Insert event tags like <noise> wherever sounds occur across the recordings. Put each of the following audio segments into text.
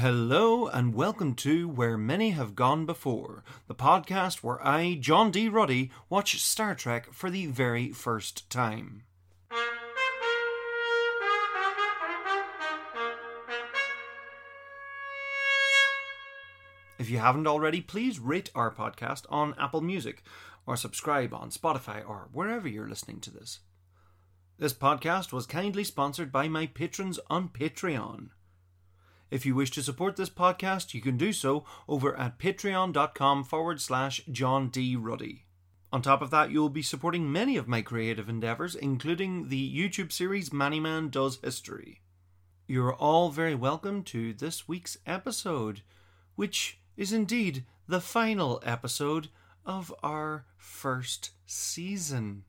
Hello and welcome to Where Many Have Gone Before, the podcast where I, John D. Ruddy, watch Star Trek for the very first time. If you haven't already, please rate our podcast on Apple Music or subscribe on Spotify or wherever you're listening to this. This podcast was kindly sponsored by my patrons on Patreon. If you wish to support this podcast, you can do so over at patreon.com forward slash John D. Ruddy. On top of that, you will be supporting many of my creative endeavours, including the YouTube series Manny Man Does History. You're all very welcome to this week's episode, which is indeed the final episode of our first season.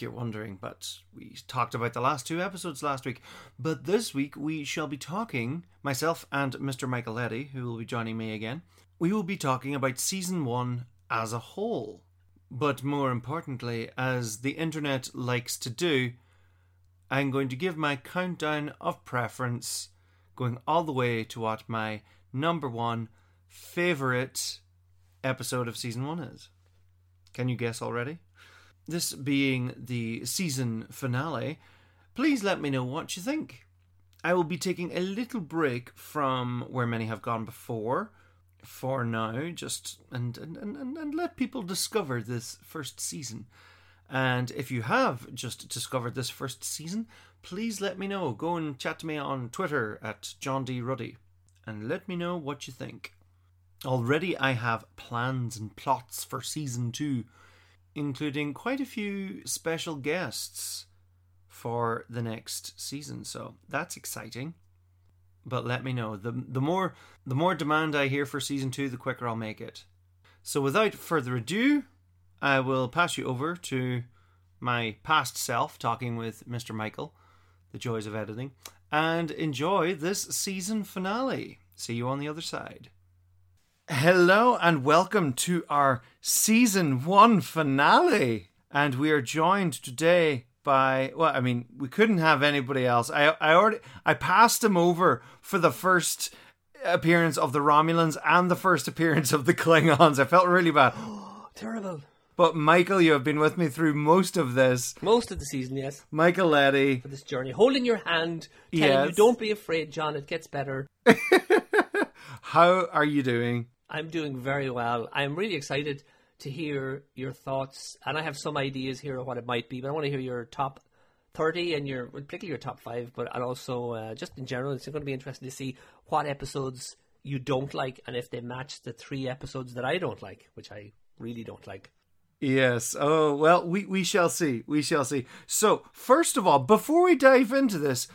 You're wondering, but we talked about the last two episodes last week. But this week we shall be talking, myself and Mr. Michael Eddy, who will be joining me again, we will be talking about season one as a whole. But more importantly, as the internet likes to do, I'm going to give my countdown of preference, going all the way to what my number one favorite episode of season one is. Can you guess already? This being the season finale, please let me know what you think. I will be taking a little break from where many have gone before for now, just and and, and, and let people discover this first season. And if you have just discovered this first season, please let me know. Go and chat to me on Twitter at John D. Ruddy and let me know what you think. Already, I have plans and plots for season two, including quite a few special guests for the next season. So that's exciting. But let me know. The the more the more demand I hear for season two, the quicker I'll make it. So without further ado, I will pass you over to my past self talking with Mr. Michael, the joys of editing, and enjoy this season finale. See you on the other side. Hello and welcome to our season one finale. And we are joined today by well, I mean, we couldn't have anybody else. I I already I passed him over for the first appearance of the Romulans and the first appearance of the Klingons. I felt really bad. <gasps> Terrible. But Michael, you have been with me through most of this. Most of the season, yes, Michael Letty. for this journey. Holding your hand, telling you, don't be afraid, John, it gets better. <laughs> How are you doing? I'm doing very well. I'm really excited to hear your thoughts, and I have some ideas here of what it might be, but I want to hear your top 30 and your, particularly your top five, but and also uh, just in general, it's going to be interesting to see what episodes you don't like and if they match the three episodes that I don't like, which I really don't like. Yes. Oh, well, we, we shall see. We shall see. So, first of all, before we dive into this,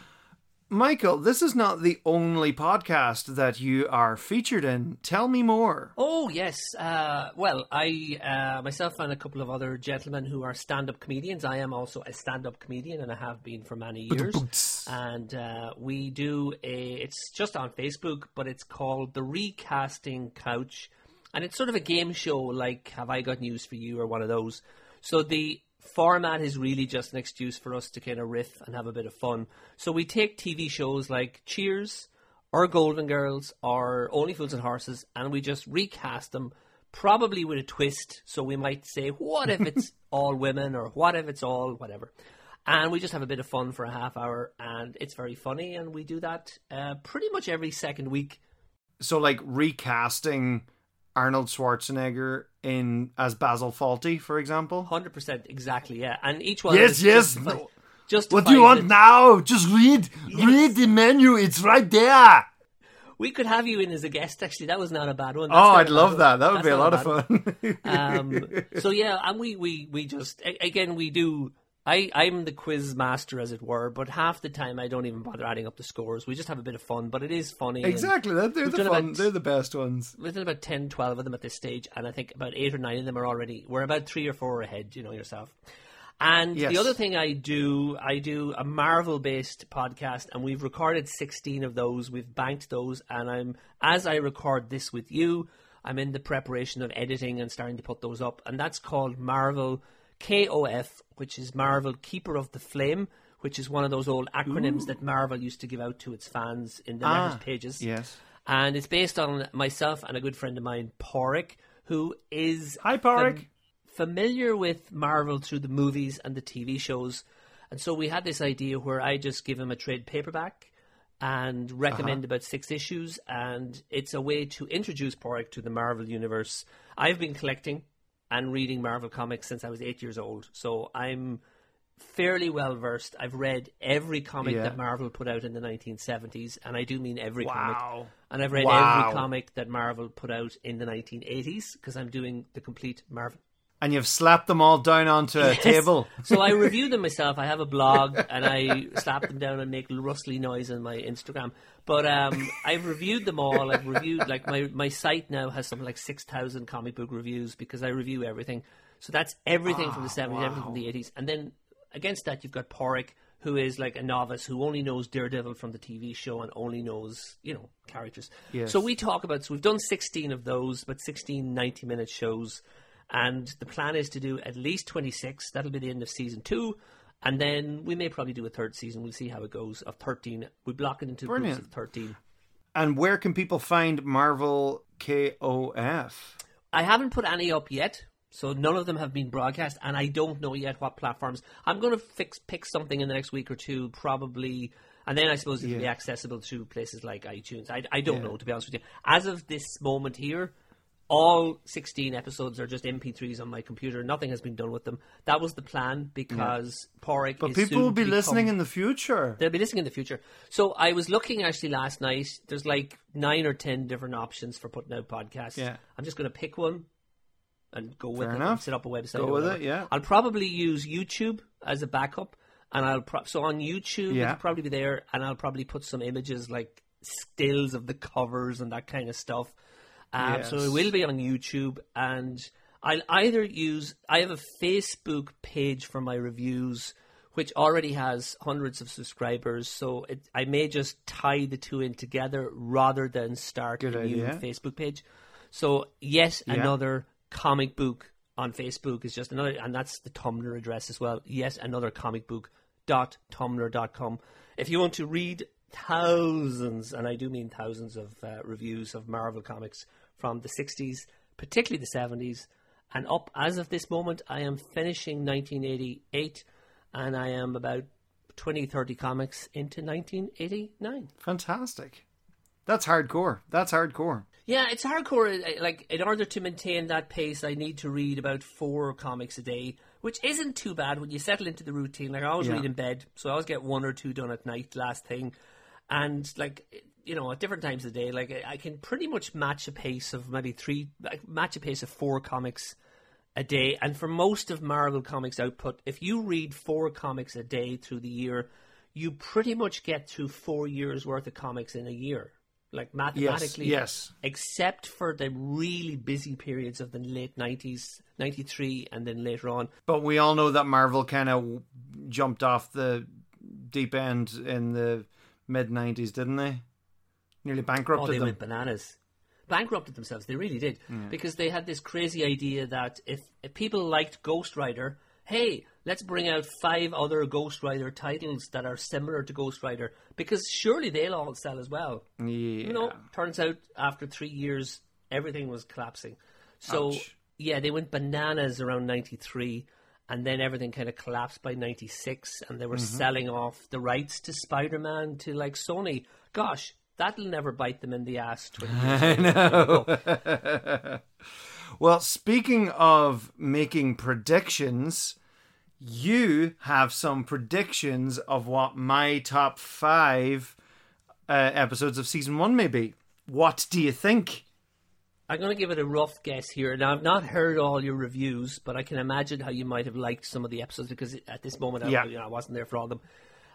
Michael, this is not the only podcast that you are featured in. Tell me more. Oh yes. Uh, well, I uh, myself and a couple of other gentlemen who are stand-up comedians. I am also a stand-up comedian, and I have been for many years. And uh, we do a. It's just on Facebook, but it's called the Recasting Couch, and it's sort of a game show like Have I Got News for You or one of those. So the format is really just an excuse for us to kind of riff and have a bit of fun. So we take TV shows like Cheers or Golden Girls or Only Fools and Horses and we just recast them, probably with a twist. So we might say, what if it's <laughs> all women or what if it's all whatever? And we just have a bit of fun for a half hour and it's very funny. And we do that uh, pretty much every second week. So, like recasting Arnold Schwarzenegger in as Basil Fawlty, for example. 100% exactly, yeah. And each one Yes, yes. justifi- justifies What do you want it. now? Just read. Read the menu. It's right there. We could have you in as a guest. Actually, that was not a bad one. Oh, That's not I'd love one. that. That would That's be a lot of fun. <laughs> um, so yeah, and we we we just again we do. I I'm the quiz master, as it were, but half the time I don't even bother adding up the scores. We just have a bit of fun, but it is funny. exactly. They're We've the fun. about- They're the best ones. We've done about 10, 12 of them at this stage, and I think about eight or nine of them are already. We're about three or four ahead, you know yourself. And Yes. the other thing I do, I do a Marvel-based podcast, and we've recorded sixteen of those. We've banked those, and I'm as I record this with you, I'm in the preparation of editing and starting to put those up, and that's called Marvel KOF, which is Marvel Keeper of the Flame, which is one of those old acronyms that Marvel used to give out to its fans in the ah, letters pages. Yes. and it's based on myself and a good friend of mine, Porik, who is Hi, Porrick. fam- familiar with Marvel through the movies and the TV shows, and so we had this idea where I just give him a trade paperback and recommend uh-huh. about six issues, and it's a way to introduce Porik to the Marvel universe. I've been collecting and reading Marvel comics since I was eight years old, so I'm fairly well versed. I've read every comic Yeah. that Marvel put out in the 1970s, and I do mean every Wow. comic. And I've read Wow. every comic that Marvel put out in the 1980s because I'm doing the complete Marvel. And you've slapped them all down onto a table. So I <laughs> review them myself. I have a blog and I slap them down and make rustly noise on my Instagram. But um, I've reviewed them all. I've reviewed like my my site now has something like six thousand comic book reviews because I review everything. So that's everything from the seventies, everything from the eighties, and then against that you've got Porrick, who is like a novice who only knows Daredevil from the TV show and only knows you know characters. Yes. So we talk about so we've done sixteen of those, but 16 90 minute shows and the plan is to do at least 26 that'll be the end of season two and then we may probably do a third season we'll see how it goes of 13 we block it into Brilliant. groups of 13 And where can people find Marvel KOF? i haven't put any up yet so none of them have been broadcast and i don't know yet what platforms i'm going to fix pick something in the next week or two probably and then I suppose it'll be accessible to places like iTunes. I, I don't know, to be honest with you. As of this moment here, all 16 episodes are just MP3s on my computer. Nothing has been done with them. That was the plan because Porrick But people will be become- listening in the future. They'll be listening in the future. So I was looking actually last night. There's like nine or ten different options for putting out podcasts. Yeah. I'm just going to pick one and go with Fair it. enough. And set up a website. Go with it, yeah. I'll probably use YouTube as a backup, and I'll pro- so on YouTube Yeah. it'll probably be there, and I'll probably put some images like stills of the covers and that kind of stuff. Um, So it will be on YouTube, and I'll either use. I have a Facebook page for my reviews, which already has hundreds of subscribers. So it, I may just tie the two in together rather than start Good a new. Facebook page. So yes, Yeah. another comic book on Facebook is just another, and that's the Tumblr address as well. Yes, another comic book dot tumblr dot com. If you want to read thousands, and I do mean thousands of uh, reviews of Marvel comics from the 60s, particularly the 70s, and up as of this moment, I am finishing 1988, and I am about 20, 30 comics into 1989. Fantastic. That's hardcore. That's hardcore. Yeah, it's hardcore. uh, Like, in order to maintain that pace, I need to read about four comics a day, which isn't too bad when you settle into the routine. Like, I always Yeah. read in bed, so I always get one or two done at night, last thing. And, like, you know, at different times of the day, like, I can pretty much match a pace of maybe three, like, match a pace of four comics a day. And for most of Marvel Comics output, if you read four comics a day through the year, you pretty much get to four years worth of comics in a year. Like mathematically, yes. except for the really busy periods of the late 90s, 93, and then later on. But we all know that Marvel kind of jumped off the deep end in the mid 90s, didn't they? Nearly bankrupted Oh, bankrupted they them. went bananas. Bankrupted themselves. They really did. Because they had this crazy idea that if, if people liked Ghost Rider, hey, let's bring out five other Ghost Rider titles that are similar to Ghost Rider. Because surely they'll all sell as well. Yeah. You know, turns out after three years, everything was collapsing. So, Ouch. yeah, they went bananas around 93, and then everything kind of collapsed by 96, and they were Mm-hmm. selling off the rights to Spider Man to like Sony. Gosh, that'll never bite them in the ass. 20 years <laughs> I know. well, speaking of making predictions, you have some predictions of what my top five uh, episodes of season one may be. What do you think? I'm going to give it a rough guess here. Now, I've not heard all your reviews, but I can imagine how you might have liked some of the episodes because at this moment, I, Yeah. you know, I wasn't there for all of them.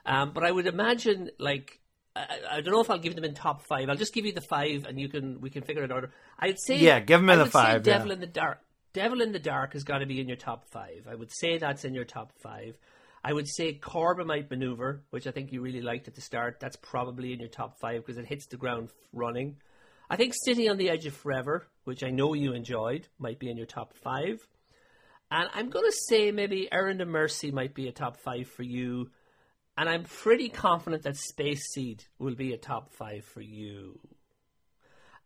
Um, but I would imagine, like, I, I don't know if I'll give them in top five. I'll just give you the five, and you can we can figure it out. I'd say, Yeah, give 'em I the five, yeah. Devil in the Dark. Devil in the Dark has got to be in your top five. I would say that's in your top five. I would say Corbomite Maneuver, which I think you really liked at the start. That's probably in your top five because it hits the ground running. I think City on the Edge of Forever, which I know you enjoyed, might be in your top five. And I'm going to say maybe Errand of Mercy might be a top five for you. And I'm pretty confident that Space Seed will be a top five for you.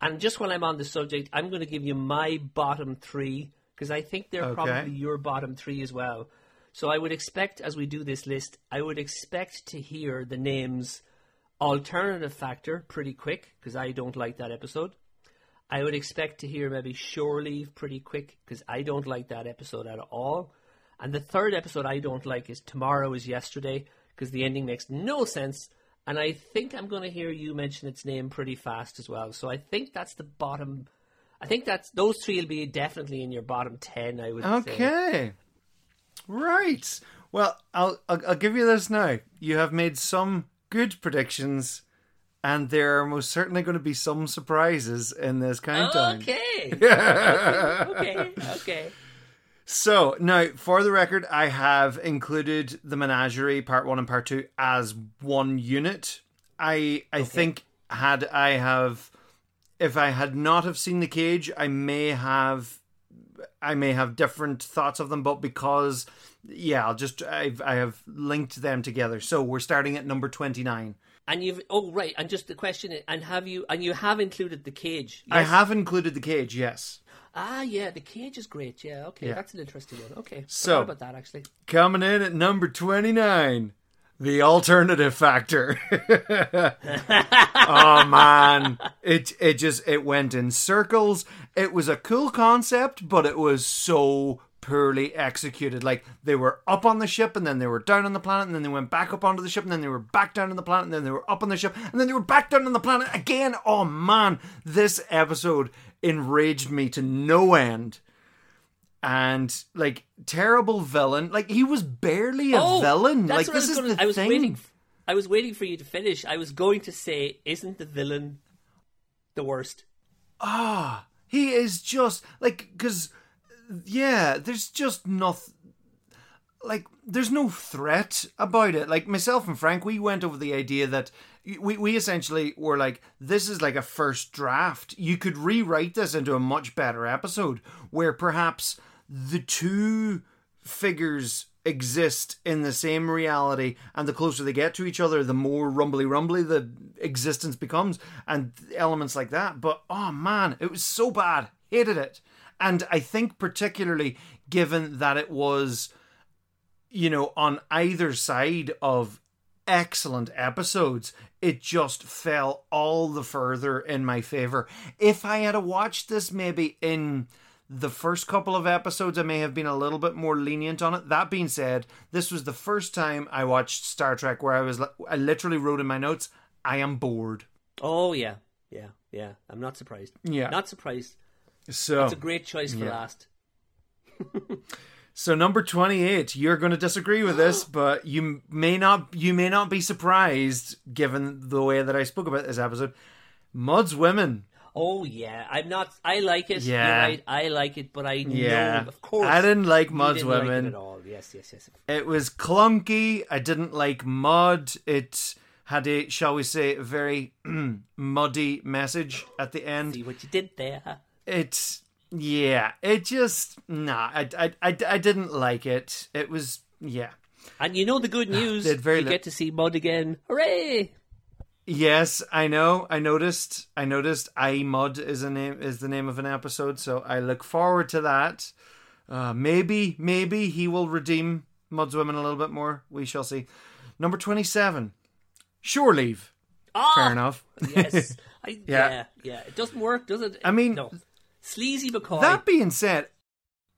And just while I'm on the subject, I'm going to give you my bottom three because I think they're Okay. probably your bottom three as well. So I would expect, as we do this list, I would expect to hear the names Alternative Factor pretty quick because I don't like that episode. I would expect to hear maybe Shore Leave pretty quick because I don't like that episode at all. And the third episode I don't like is Tomorrow is Yesterday because the ending makes no sense. And I think I'm going to hear you mention its name pretty fast as well. So I think that's the bottom. I think that's those three will be definitely in your bottom ten. I would say. Okay. Right. Well, I'll, I'll I'll give you this now. You have made some good predictions, and there are most certainly going to be some surprises in this countdown. Okay. <laughs> okay. Okay. So now, for the record, I have included the Menagerie Part One and Part Two as one unit. I I think had I have, if I had not have seen the cage, I may have, I may have different thoughts of them. But because, yeah, I'll just I've I have linked them together. So we're starting at number twenty nine. And you've oh right, and just the question, and have you and you have included the cage? I have included the cage. Yes. Ah, yeah, the cage is great. Yeah, okay, Yeah. that's an interesting one. Okay, So- about that actually. Coming in at number 29, the alternative factor. <laughs> oh man, it it just it went in circles. It was a cool concept, but it was so poorly executed. Like they were up on the ship and then they were down on the planet and then they went back up onto the ship and then they were back down on the planet and then they were up on the ship and then they were back down on the planet again. Oh man, this episode enraged me to no end and like terrible villain. Like he was barely a Oh, villain. Like this is gonna, the I was thing. waiting. I was waiting for you to finish. I was going to say, isn't the villain the worst? Ah, he is just like because yeah, there's just nothing. Like there's no threat about it. Like myself and Frank, we went over the idea that we we essentially were like, this is like a first draft. You could rewrite this into a much better episode where perhaps the two figures exist in the same reality and the closer they get to each other the more rumbly rumbly the existence becomes and elements like that. But oh man it was so bad. Hated it. And i think particularly given that it was you know on either side of excellent episodes it just fell all the further in my favor if i had watched this maybe in the first couple of episodes, I may have been a little bit more lenient on it. That being said, this was the first time I watched Star Trek where I was, I literally wrote in my notes, I am bored. Oh yeah, yeah, yeah. I'm not surprised. Yeah. Not surprised. So, It's a great choice for Yeah. last. <laughs> so number twenty-eight. You're going to disagree with this, <gasps> but you may not. You may not be surprised given the way that I spoke about this episode. Mudd's women. Oh yeah, I'm not. I like it. Yeah. Right. I like it, but I Yeah, know, of course, I didn't like Mudd's didn't like women. at all. Yes, yes, yes. It was clunky. I didn't like mud. It had a, shall we say, very <clears throat> muddy message at the end. See what you did there. It's yeah. It just nah. I I I, I didn't like it. It was yeah. And you know the good <sighs> news. You li- get to see Mudd again. Hooray! Yes, I know. I noticed. I noticed. I Mudd is a name is the name of an episode, so I look forward to that. Uh, maybe, maybe he will redeem Mudd's women a little bit more. We shall see. Number twenty-seven, Shore Leave. Ah, Fair enough. yes. <laughs> I, Yeah. yeah. yeah, It doesn't work, does it? I mean, no. Sleazy McCoy. That being said,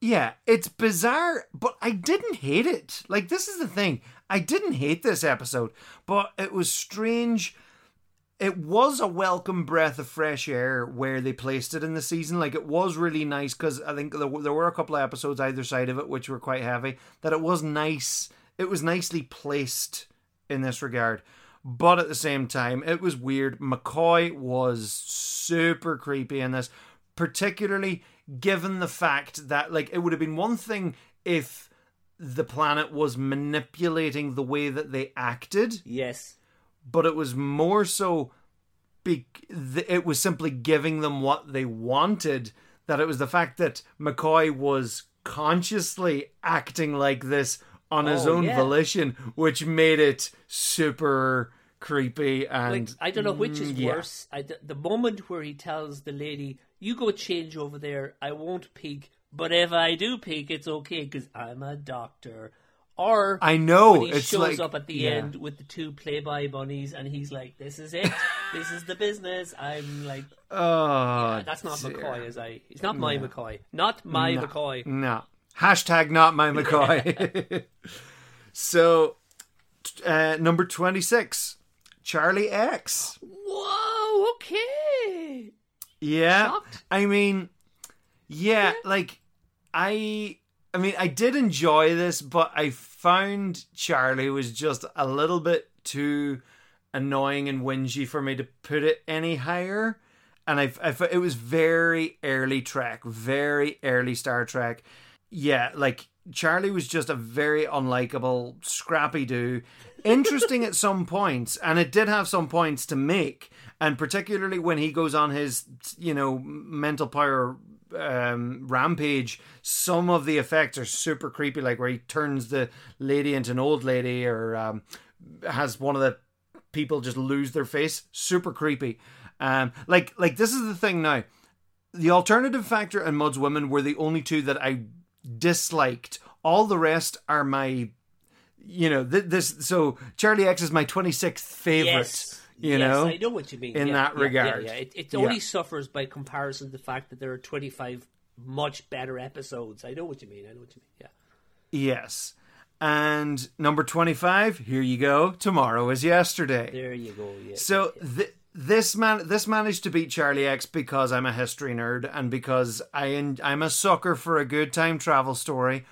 yeah, it's bizarre, but I didn't hate it. Like this is the thing. I didn't hate this episode, but it was strange. It was a welcome breath of fresh air where they placed it in the season. Like it was really nice because I think there were, a couple of episodes either side of it which were quite heavy. That it was nice. It was nicely placed in this regard. But at the same time, it was weird. McCoy was super creepy in this, particularly given the fact that, like, it would have been one thing if the planet was manipulating the way that they acted, yes. but it was more so. Be- th- it was simply giving them what they wanted. That it was the fact that McCoy was consciously acting like this on his Oh, own yeah. volition, which made it super creepy and Like, I don't know which is Mm, yeah. worse. I the moment where he tells the lady, "You go change over there. I won't peek, but if I do peek, it's okay because I'm a doctor." Or I know he it's shows like up at the yeah. end with the two Playboy bunnies, and he's like, "This is it. this is the business." I'm like, Oh, "That's not dear. McCoy, is I? He's not my McCoy. Not my McCoy." No. Hashtag not my McCoy. <laughs> so, uh, number 26, Charlie X. Whoa. Okay. Yeah. Shocked? I mean, yeah, like, I. I mean, I did enjoy this, but I found Charlie was just a little bit too annoying and whingy for me to put it any higher. And I, I it was very early Trek, very early Star Trek. Yeah, like Charlie was just a very unlikable, scrappy dude. Interesting at some points, and it did have some points to make. And particularly when he goes on his, you know, mental power um, rampage, some of the effects are super creepy, like where he turns the lady into an old lady or um, has one of the people just lose their face. Super creepy. Um, like, like this is the thing now. The alternative factor and Mudd's Women were the only two that I disliked. All the rest are my, you know, th- this. So Charlie X is my twenty sixth favorite. Yes. You yes, know, I know what you mean. in Yeah, that yeah, regard. Yeah, yeah. It, it Yeah. only suffers by comparison to the fact that there are 25 much better episodes. I know what you mean. I know what you mean. Yeah. Yes. And number 25, here you go. Tomorrow is yesterday. There you go. Yeah. So th- this man this managed to beat Charlie X because I'm a history nerd and because I en- I'm a sucker for a good time travel story.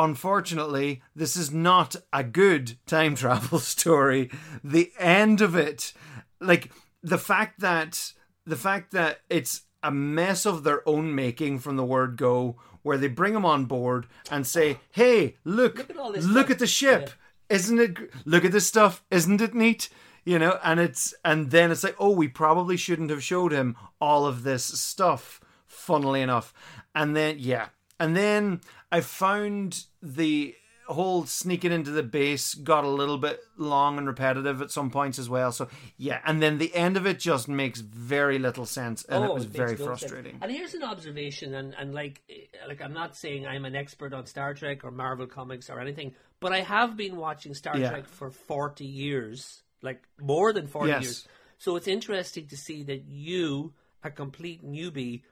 Unfortunately, this is not a good time travel <laughs> story. The end of it, like the fact that the fact that it's a mess of their own making from the word go, where they bring him on board and say, "Hey, look, Look at look at the ship, isn't it? Look at this stuff, isn't it neat?" You know, and it's and then it's like, "Oh, we probably shouldn't have showed him all of this stuff." Funnily enough, and then yeah, and then I found the whole sneaking into the base got a little bit long and repetitive at some points as well. So yeah, and then the end of it just makes very little sense, and it was Oh, makes very no sense. frustrating. And here's an observation, and, and like eh, like I'm not saying I'm an expert on Star Trek or Marvel comics or anything, but I have been watching Star Yeah. Trek for 40 years, like more than 40 Yes. years. So it's interesting to see that you, a complete newbie,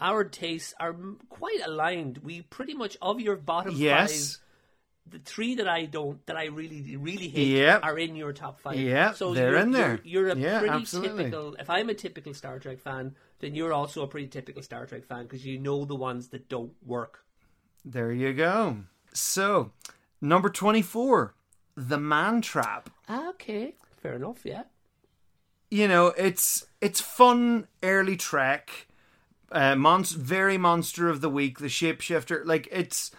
our tastes are quite aligned. We pretty much of your bottom Yes. five. The three that I don't, that I really, really hate, Yep. are in your top five. Yeah, so they're you're, in there. You're, you're a Yeah, pretty absolutely. typical. If I'm a typical Star Trek fan, then you're also a pretty typical Star Trek fan because you know the ones that don't work. There you go. So, number 24, The Man Trap. Okay, fair enough. Yeah. You know, it's it's fun early Trek. Uh monst- very monster of the week, the shapeshifter. Like it's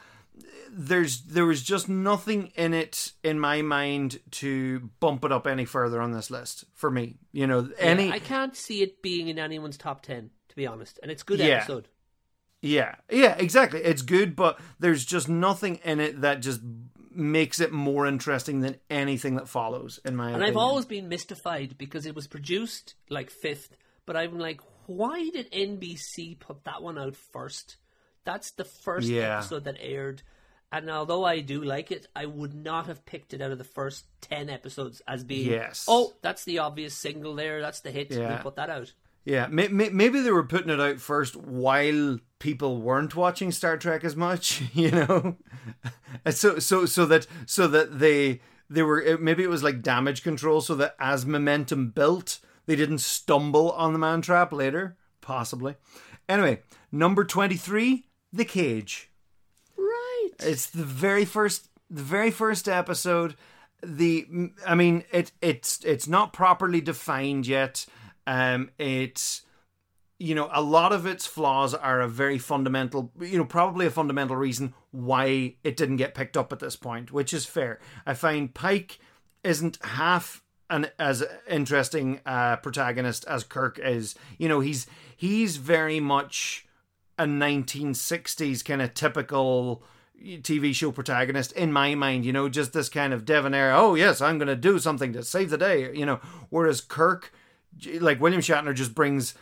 there's there was just nothing in it in my mind to bump it up any further on this list for me. You know, any Yeah, I can't see it being in anyone's top ten, to be honest. And it's good Yeah. episode. Yeah, yeah, exactly. It's good, but there's just nothing in it that just makes it more interesting than anything that follows. In my And opinion. I've always been mystified because it was produced like fifth, but I'm like, why did NBC put that one out first? That's the first Yeah. episode that aired. And although I do like it, I would not have picked it out of the first 10 episodes as being, Yes. oh, that's the obvious single there, that's the hit, Yeah. we put that out. Yeah, may, may, maybe they were putting it out first while people weren't watching Star Trek as much, <laughs> you know. <laughs> so so so that so that they they were maybe it was like damage control, so that as momentum built, they didn't stumble on the man trap later, possibly. Anyway, number twenty three, the cage. Right. It's the very first the very first episode. The I mean it it's it's not properly defined yet. Um it's you know a lot of its flaws are a very fundamental you know probably a fundamental reason why it didn't get picked up at this point which is fair i find pike isn't half an as interesting uh protagonist as kirk is you know he's he's very much a 1960s kind of typical TV show protagonist in my mind, you know, just this kind of debonair, oh, yes, I'm going to do something to save the day, you know. Whereas Kirk, like William Shatner, just brings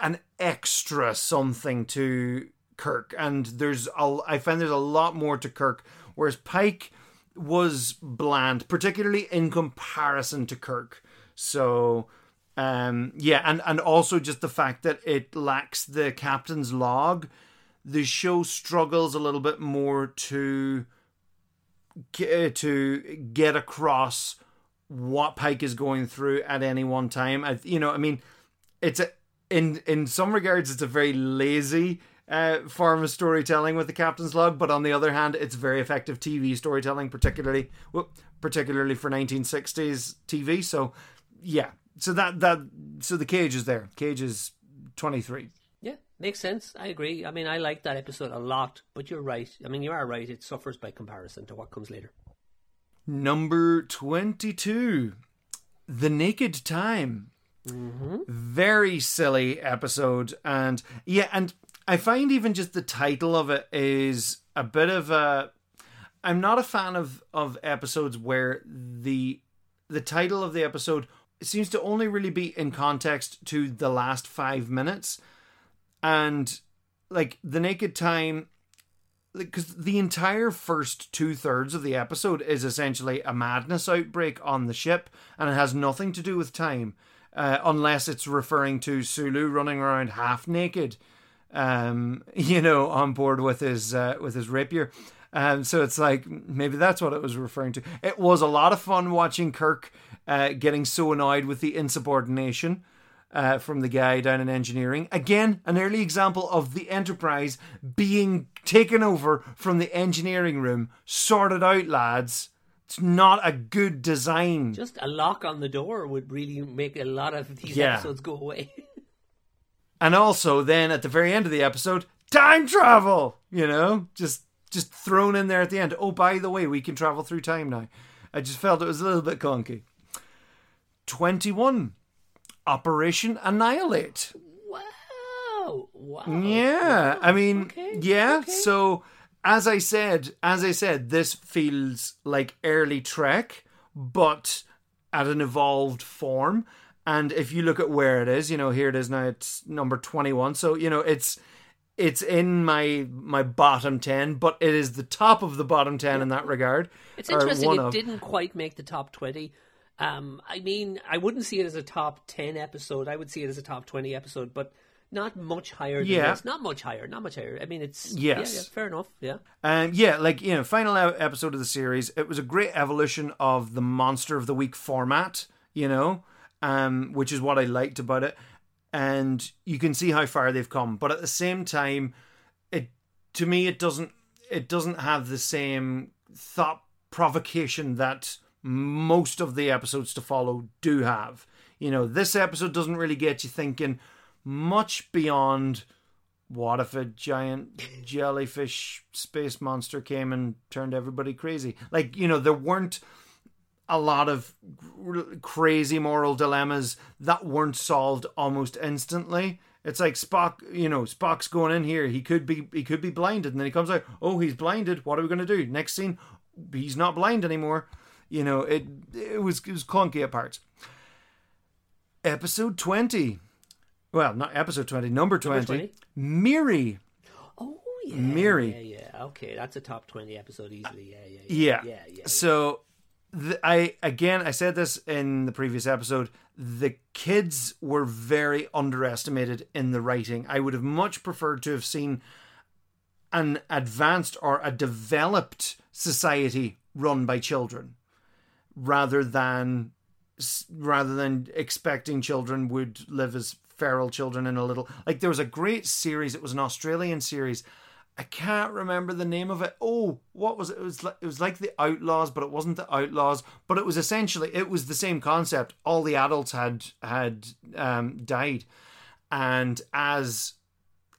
an extra something to Kirk. And there's, a, I find there's a lot more to Kirk. Whereas Pike was bland, particularly in comparison to Kirk. So, um, yeah, and, and also just the fact that it lacks the captain's log the show struggles a little bit more to to get across what Pike is going through at any one time. I, you know, I mean, it's a in in some regards it's a very lazy uh, form of storytelling with the captain's log, but on the other hand, it's very effective TV storytelling, particularly well, particularly for 1960s TV. So, yeah, so that that so the cage is there. Cage is 23. Yeah, Makes sense. I agree. I mean, I like that episode a lot, but you're right. I mean, you are right. It suffers by comparison to what comes later. Number 22 The Naked Time. Mm-hmm. Very silly episode. And yeah, and I find even just the title of it is a bit of a. I'm not a fan of, of episodes where the the title of the episode seems to only really be in context to the last five minutes and like the naked time because the entire first two thirds of the episode is essentially a madness outbreak on the ship, and it has nothing to do with time, uh, unless it's referring to Sulu running around half naked, um, <laughs> you know, on board with his uh, with his rapier. Um, so it's like maybe that's what it was referring to. It was a lot of fun watching Kirk uh, getting so annoyed with the insubordination uh, from the guy down in engineering. Again, an early example of the Enterprise being taken over from the engineering room. Sorted out, lads. It's not a good design. Just a lock on the door would really make a lot of these yeah. episodes go away. <laughs> and also, then at the very end of the episode, time travel. You know, just just thrown in there at the end. Oh, by the way, we can travel through time now. I just felt it was a little bit clunky. 21 Operation Annihilate. Wow. Wow. Yeah. I mean, okay. yeah. Okay. So as I said, as I said, this feels like early Trek, but at an evolved form. And if you look at where it is, you know, here it is now. It's number twenty-one. So you know, it's it's in my my bottom ten, but it is the top of the bottom ten yeah. in that regard. It's interesting. It of. didn't quite make the top twenty. Um, I mean, I wouldn't see it as a top 10 episode. I would see it as a top 20 episode, but not much higher than yeah. this. Not much higher. Not much higher. I mean, it's. Yes. Yeah, yeah, fair enough. Yeah. Um, yeah, like, you know, final episode of the series, it was a great evolution of the Monster of the Week format, you know, um, which is what I liked about it. And you can see how far they've come. But at the same time, it to me, it doesn't it doesn't have the same thought provocation that most of the episodes to follow do have. You know, this episode doesn't really get you thinking much beyond what if a giant jellyfish space monster came and turned everybody crazy? Like, you know, there weren't a lot of crazy moral dilemmas that weren't solved almost instantly. It's like Spock, you know, Spock's going in here. He could be he could be blinded and then he comes out, "Oh, he's blinded. What are we going to do?" Next scene, he's not blind anymore. You know, it it was it was clunky at parts. Episode twenty. Well, not episode twenty, number twenty. Number 20? Miri. Oh yeah. Miri. Yeah, yeah. Okay, that's a top twenty episode easily. Yeah, yeah, yeah. Yeah. yeah, yeah so I again I said this in the previous episode. The kids were very underestimated in the writing. I would have much preferred to have seen an advanced or a developed society run by children rather than rather than expecting children would live as feral children in a little like there was a great series it was an australian series i can't remember the name of it oh what was it it was like it was like the outlaws but it wasn't the outlaws but it was essentially it was the same concept all the adults had had um, died and as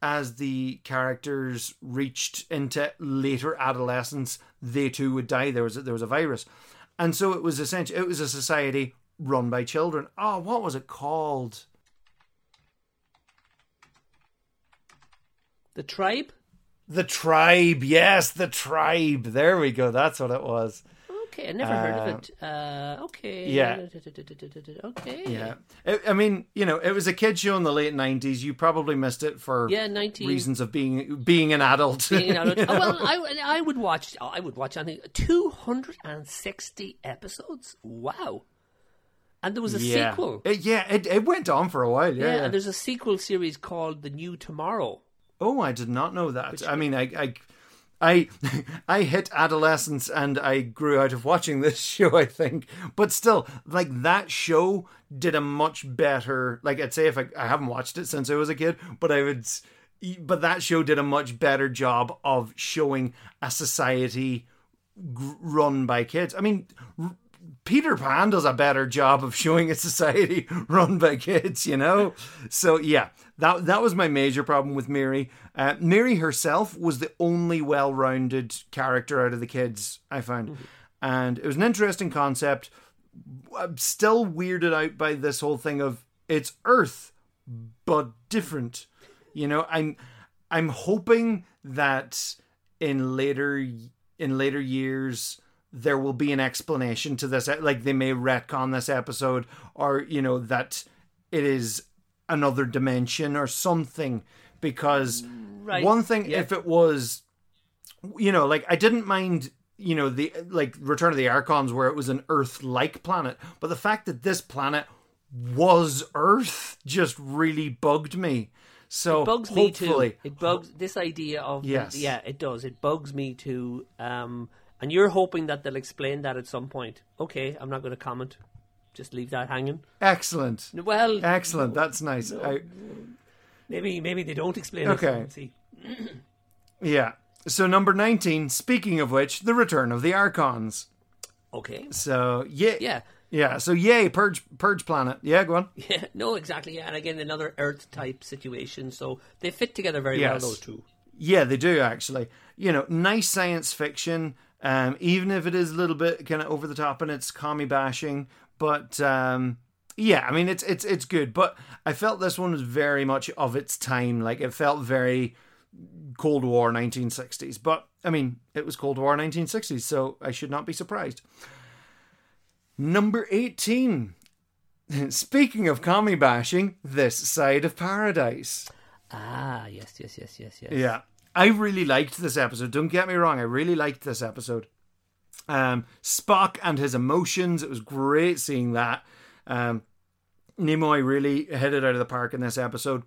as the characters reached into later adolescence they too would die there was a, there was a virus and so it was essentially it was a society run by children. Oh, what was it called? The tribe? The tribe, yes, the tribe. There we go. That's what it was. Okay, I never heard of it. Uh, okay. yeah. Okay. Yeah, I, I mean, you know, it was a kid show in the late '90s. You probably missed it for Yeah, 19. reasons of being being an adult. Being an adult. <laughs> Oh, well, I, I would watch. I would watch. I think two hundred and sixty episodes. Wow! And there was a yeah, sequel. It, yeah, it, it went on for a while. Yeah, yeah, yeah. and there's a sequel series called The New Tomorrow. Oh, I did not know that. I mean, I, I, <laughs> I, I hit adolescence and I grew out of watching this <laughs> show. I think, but still, like that show did a much better. Like I'd say, if I, I haven't watched it since I was a kid, but I would. But that show did a much better job of showing a society run by kids. I mean. Peter Pan does a better job of showing a society <laughs> run by kids, you know. So yeah, that that was my major problem with Miri. Uh, Miri herself was the only well-rounded character out of the kids I found, and it was an interesting concept. I'm still weirded out by this whole thing of it's Earth, but different. You know, I'm I'm hoping that in later in later years there will be an explanation to this like they may retcon this episode or you know that it is another dimension or something because Right. one thing Yeah. if it was you know like i didn't mind you know the like return of the archons where it was an earth like planet but the fact that this planet was earth just really bugged me so bugs me too. It bugs this idea of Yes. yeah, it does. It bugs me too. Um, and you're hoping that they'll explain that at some point. Okay, I'm not going to comment. Just leave that hanging. excellent Well, excellent that's nice I, maybe maybe they don't explain Okay. it. <clears throat> Let's yeah so number 19 speaking of which the return of the archons Okay. so yeah Yeah. yeah so yay purge purge planet yeah go on <laughs> Yeah. No, exactly. Yeah. And again, another Earth type situation. So they fit together very Yes. well. Those two. Yeah, they do actually. You know, nice science fiction, um, even if it is a little bit kind of over the top and it's commie bashing. But um, yeah, I mean, it's it's it's good. But I felt this one was very much of its time. Like it felt very Cold War 1960s. But I mean, it was Cold War 1960s, so I should not be surprised. Number 18. <laughs> Speaking of commie bashing, this side of paradise. Ah, yes, yes, yes, yes, yes. Yeah. I really liked this episode. Don't get me wrong. I really liked this episode. Um, Spock and his emotions. It was great seeing that. Um, Nimoy really hit it out of the park in this episode.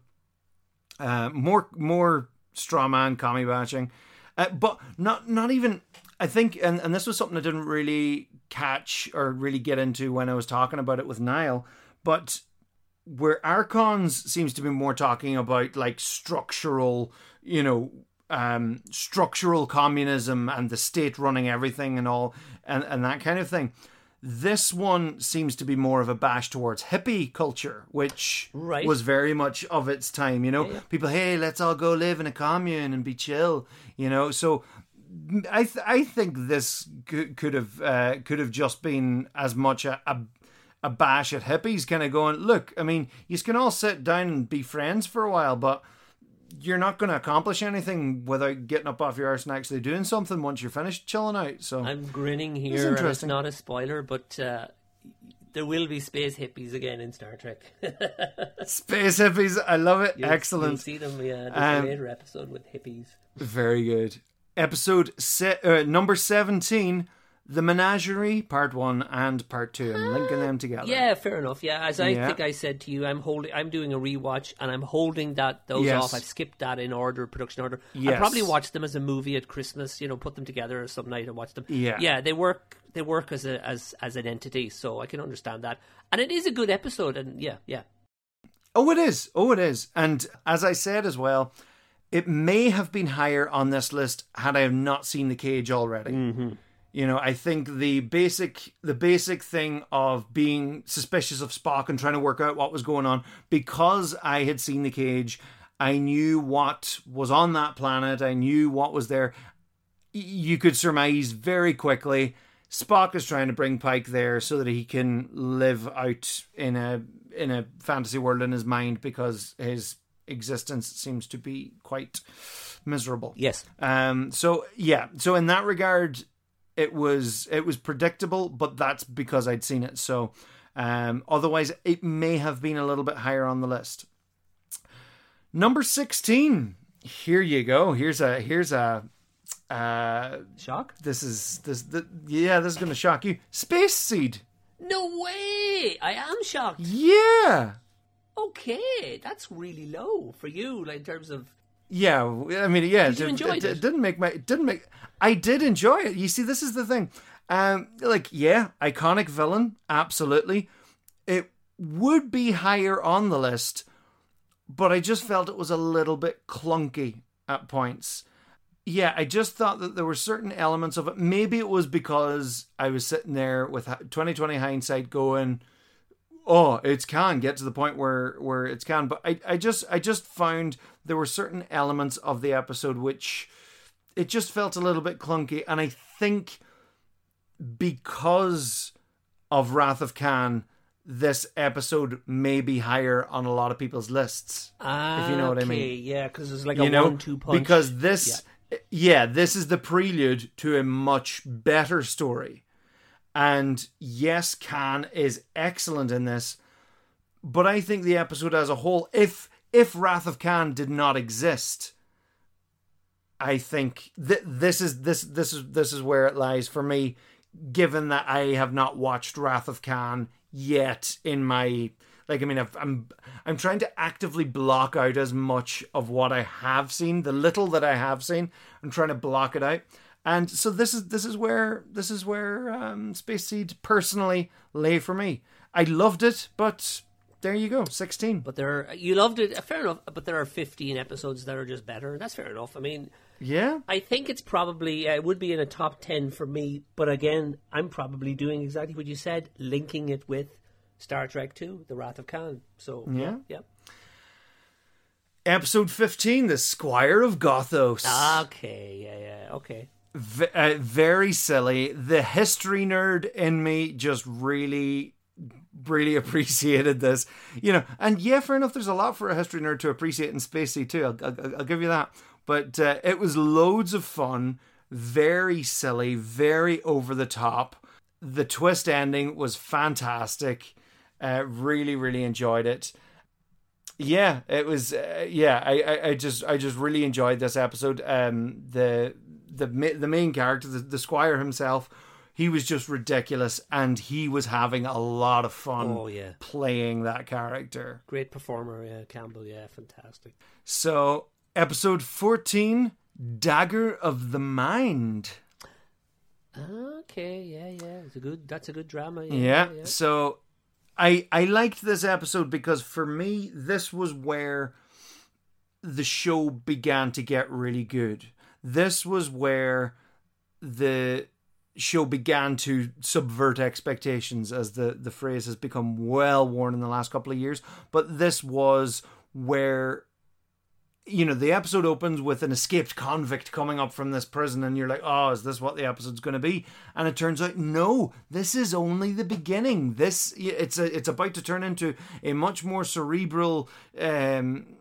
Uh, more, more straw man commie bashing, uh, but not, not even. I think, and, and this was something I didn't really catch or really get into when I was talking about it with Niall, but where Archons seems to be more talking about like structural, you know, um, structural communism and the state running everything and all, and, and that kind of thing. This one seems to be more of a bash towards hippie culture, which Right. was very much of its time. You know, people, hey, let's all go live in a commune and be chill. You know, so I th- I think this could, could have uh, could have just been as much a, a a bash at hippies, kind of going, look, I mean, you can all sit down and be friends for a while, but you're not going to accomplish anything without getting up off your arse and actually doing something once you're finished chilling out. So I'm grinning here, and it's interesting. not a spoiler, but uh, there will be space hippies again in Star Trek. <laughs> space hippies, I love it. You'll- Excellent. You'll see them. Yeah, there's Um, a later episode with hippies. Very good. Episode se- uh, number 17, The Menagerie, part one and part two. I'm linking them together. Yeah, fair enough. Yeah, as I Yeah. think I said to you, I'm holding, I'm doing a rewatch, and I'm holding that those Yes. off. I've skipped that in order, production order. I probably watch them as a movie at Christmas. You know, put them together or some night and watch them. Yeah. yeah, they work. They work as a as as an entity, so I can understand that. And it is a good episode. And yeah, yeah, Oh, it is. Oh, it is. And as I said as well, it may have been higher on this list had I have not seen the cage already. Mm-hmm. You know, I think the basic the basic thing of being suspicious of Spock and trying to work out what was going on because I had seen the cage, I knew what was on that planet. I knew what was there. You could surmise very quickly. Spock is trying to bring Pike there so that he can live out in a in a fantasy world in his mind because his existence seems to be quite miserable. Yes. Um. So yeah. So in that regard, it was it was predictable, but that's because I'd seen it. So, um. Otherwise, it may have been a little bit higher on the list. Number sixteen. Here you go. Here's a here's a. Uh, Shock? this is this. The, yeah, this is going to shock you. Space Seed. No way! I am shocked. Yeah. Okay, that's really low for you, like in terms of. Yeah, I mean, yeah, Did it, enjoy it, it? didn't make my it didn't make. I did enjoy it. You see, this is the thing. Um, like, yeah, iconic villain, absolutely. It would be higher on the list, but I just felt it was a little bit clunky at points. Yeah, I just thought that there were certain elements of it. Maybe it was because I was sitting there with 2020 hindsight going, oh it's can get to the point where where it's can but I, I just i just found there were certain elements of the episode which it just felt a little bit clunky and i think because of wrath of khan this episode may be higher on a lot of people's lists Ah, you know what I mean. Yeah, because it's like you a know one-two punch. because this yeah. this is the prelude to a much better story and yes khan is excellent in this but i think the episode as a whole if if wrath of khan did not exist i think th- this is this this is this is where it lies for me given that i have not watched wrath of khan yet in my like i mean I've, i'm i'm trying to actively block out as much of what i have seen the little that i have seen. I'm trying to block it out. And so this is this is where this is where um, space seed personally lay for me. I loved it but there you go 16 But there, are, you loved it. Fair enough. But there are 15 episodes that are just better. That's fair enough. I mean, yeah I think it's probably it would be in a top 10 for me. But again, I'm probably doing exactly what you said, linking it with Star Trek 2, The Wrath of Khan. So yeah, yeah. episode 15 the squire of gothos Okay, yeah, yeah, okay. v- uh, very silly. The history nerd in me just really, really <laughs> appreciated this. You know, and yeah, fair enough. There's a lot for a history nerd to appreciate in Space Seed too. I'll, I'll, I'll give you that. But uh, it was loads of fun, very silly, very over the top. The twist ending was fantastic. Uh, really, really enjoyed it yeah it was uh, yeah I, I i just i just really enjoyed this episode um the the the main character the, the squire himself he was just ridiculous and he was having a lot of fun Oh, yeah. playing that character Great performer, yeah, Campbell, yeah, fantastic. so episode 14 dagger of the mind Okay, yeah, yeah. It's a good that's a good drama. Yeah. yeah, yeah. so i i liked this episode because for me this was where the show began to get really good this was where the show began to subvert expectations as the the phrase has become well worn in the last couple of years. But this was where you know the episode opens with an escaped convict coming up from this prison and you're like oh is this what the episode's going to be? And it turns out no this is only the beginning. This it's a, it's about to turn into a much more cerebral um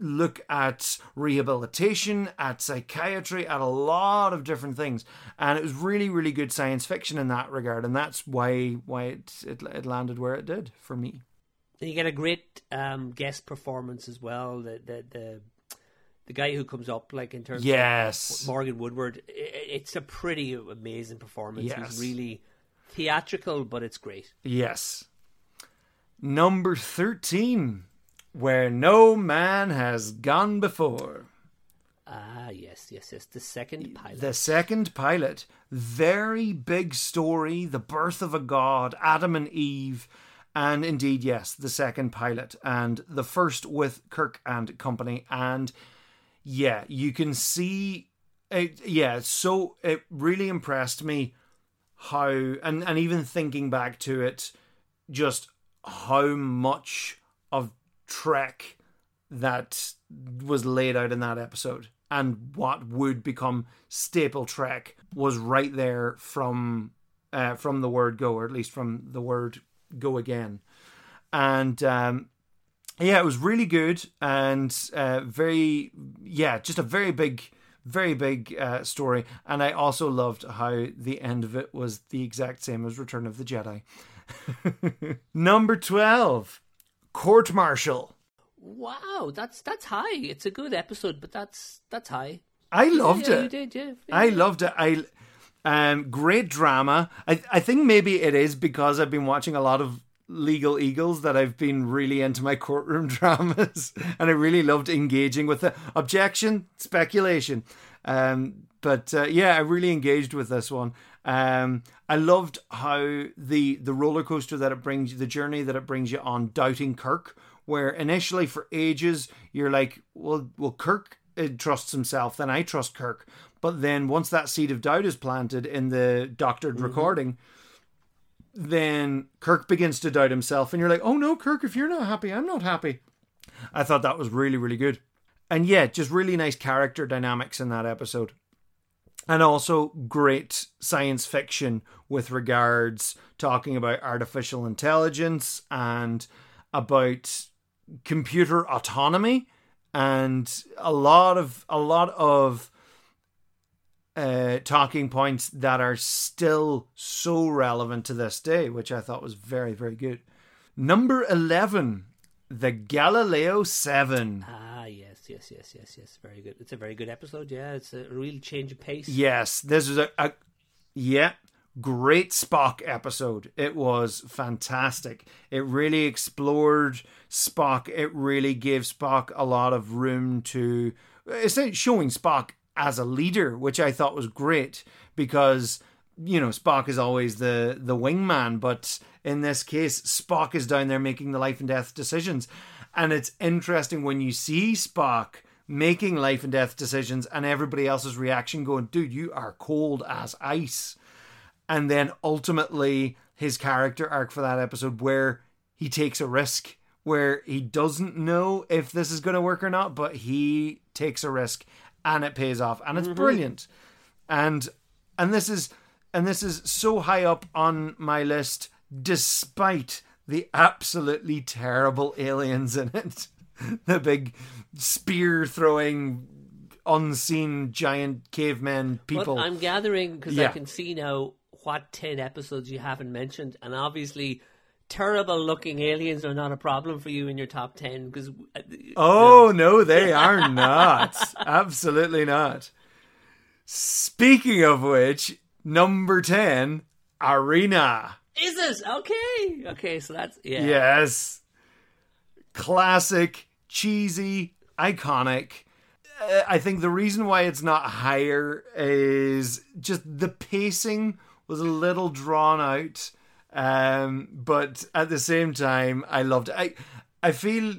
look at rehabilitation, at psychiatry, at a lot of different things, and it was really, really good science fiction in that regard, and that's why why it it, it landed where it did for me. And you get a great um, guest performance as well. The the the the guy who comes up, like in terms Yes, of Morgan Woodward, it's a pretty amazing performance. Yes. He's really theatrical, but it's great. yes. Number thirteen, where no man has gone before. Ah, yes, yes, yes. The second pilot. The second pilot, very big story, the birth of a god, Adam and Eve, and indeed, yes, the second pilot, and the first with Kirk and company. And yeah, you can see, it, yeah, so it really impressed me how, and, and even thinking back to it, just how much of Trek that was laid out in that episode and what would become staple Trek was right there from uh, from the word go, or at least from the word go again. And um, yeah, it was really good and uh, very, yeah, just a very big, very big uh, story. And I also loved how the end of it was the exact same as Return of the Jedi. <laughs> Number 12, Court Martial. Wow, that's that's high. It's a good episode, but that's that's high. I loved yeah, it. You did, yeah. yeah. I loved it. I um great drama. I I think maybe it is because I've been watching a lot of Legal Eagles that I've been really into my <laughs> courtroom dramas and I really loved engaging with the objection, speculation. Um but uh, yeah, I really engaged with this one. Um, I loved how the the roller coaster that it brings you, the journey that it brings you on, doubting Kirk, where initially for ages you're like, well, well, Kirk uh, trusts himself, then I trust Kirk, but then once that seed of doubt is planted in the doctored recording, then Kirk begins to doubt himself, and you're like, oh no, Kirk, if you're not happy, I'm not happy. I thought that was really, really good. And yeah, just really nice character dynamics in that episode. And also great science fiction with regards talking about artificial intelligence and about computer autonomy and a lot of a lot of uh, talking points that are still so relevant to this day, which I thought was very, very good. Number 11, The Galileo 7. Ah, yes, yes, yes, yes, yes. Very good. It's a very good episode. Yeah, it's a real change of pace. Yes, this is a, a yeah, great Spock episode. It was fantastic. It really explored Spock. It really gave Spock a lot of room to it's showing Spock as a leader, which I thought was great because you know Spock is always the the wingman, but in this case, Spock is down there making the life and death decisions, and it's interesting when you see Spock making life and death decisions and everybody else's reaction going, dude, you are cold as ice. And then ultimately his character arc for that episode where he takes a risk where he doesn't know if this is going to work or not, but he takes a risk and it pays off and it's mm-hmm. brilliant. And and this is and this is so high up on my list despite the absolutely terrible aliens in it. <laughs> the big spear throwing unseen giant cavemen people. But I'm gathering because yeah. I can see now what 10 episodes you haven't mentioned and obviously terrible looking aliens are not a problem for you in your top 10 because uh, oh no they <laughs> are not absolutely not speaking of which number 10 arena is this okay. Okay so that's yeah. Yes. Classic cheesy iconic. Uh, I think the reason why it's not higher is just the pacing was a little drawn out. Um, but at the same time, I loved it. I, I feel,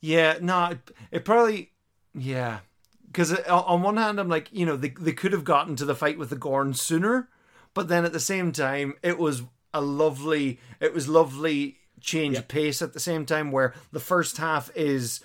yeah, no, it, it probably, yeah, because on one hand, I'm like, you know, they they could have gotten to the fight with the Gorn sooner, but then at the same time, it was a lovely, it was lovely change of pace at the same time, where the first half is.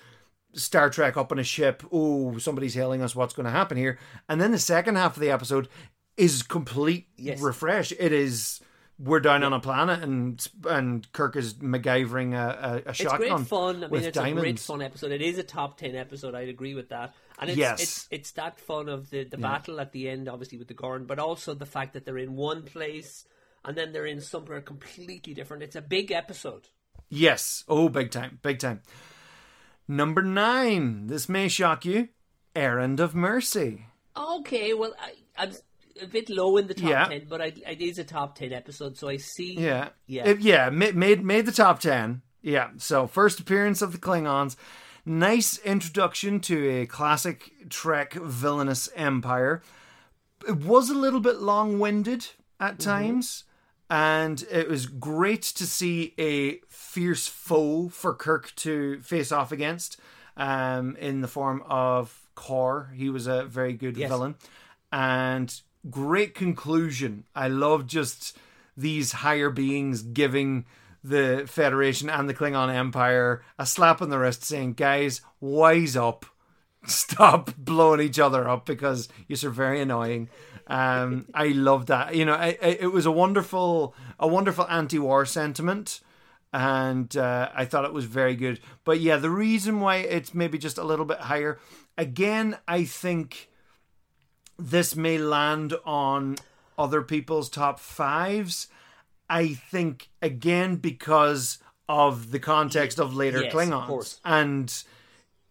Star Trek up on a ship. Oh, somebody's hailing us. What's going to happen here? And then the second half of the episode is complete yes. refresh. It is we're down yeah. on a planet and and Kirk is MacGyvering a, a, a shotgun. It's great fun. I mean, it's diamonds. a great fun episode. It is a top ten episode. I'd agree with that. And it's yes. it's, it's that fun of the, the yeah. battle at the end, obviously with the Gorn, but also the fact that they're in one place and then they're in somewhere completely different. It's a big episode. Yes. Oh, big time, big time. Number nine. This may shock you. Errand of Mercy. Okay, well, I, I'm a bit low in the top yeah. ten, but I, it is a top ten episode, so I see. Yeah, yeah, it, yeah. Made made the top ten. Yeah. So first appearance of the Klingons. Nice introduction to a classic Trek villainous empire. It was a little bit long winded at mm-hmm. times, and it was great to see a fierce foe for Kirk to face off against um, in the form of Kor. He was a very good yes. villain. And great conclusion. I love just these higher beings giving the Federation and the Klingon Empire a slap on the wrist saying, guys, wise up. <laughs> Stop blowing each other up because you're very annoying. Um, I love that. You know, I, I, it was a wonderful, a wonderful anti-war sentiment, and uh, I thought it was very good. But yeah, the reason why it's maybe just a little bit higher, again, I think this may land on other people's top fives. I think again because of the context of later Yes, Klingons of and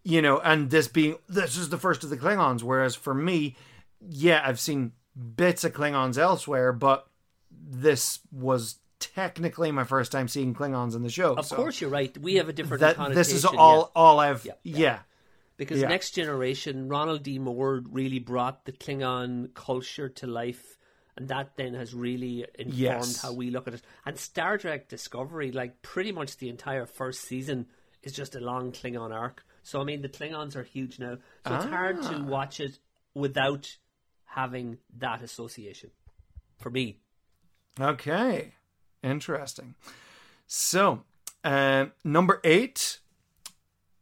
you know, and this being this is the first of the Klingons. Whereas for me, yeah, I've seen bits of Klingons elsewhere, but this was technically my first time seeing Klingons in the show. Of so course, you're right. We have a different that this is yeah. all all I've Yeah, yeah. yeah. because. Next Generation, Ronald D. Moore really brought the Klingon culture to life, and that then has really informed Yes. how we look at it. And Star Trek Discovery, like pretty much the entire first season, is just a long Klingon arc. So I mean, the Klingons are huge now, so it's hard Ah. to watch it without having that association. For me, Okay, interesting. So, um, number eight,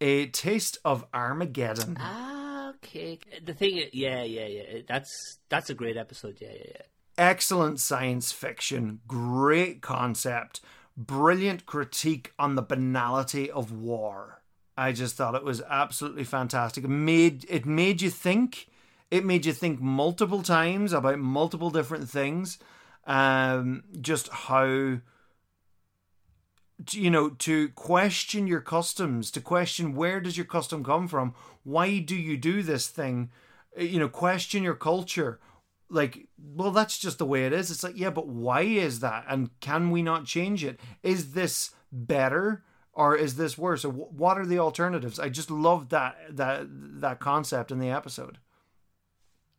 a taste of Armageddon. ah, okay. The thing, yeah, yeah, yeah. That's that's a great episode. Yeah, yeah, yeah. Excellent science fiction, great concept, brilliant critique on the banality of war. I just thought it was absolutely fantastic. It made it made you think. It made you think multiple times about multiple different things. Um, just how you know to question your customs to question where does your custom come from why do you do this thing you know question your culture like well that's just the way it is. It's like yeah but why is that? And can we not change it? Is this better or is this worse? Or wh- what are the alternatives? I just love that that that concept in the episode.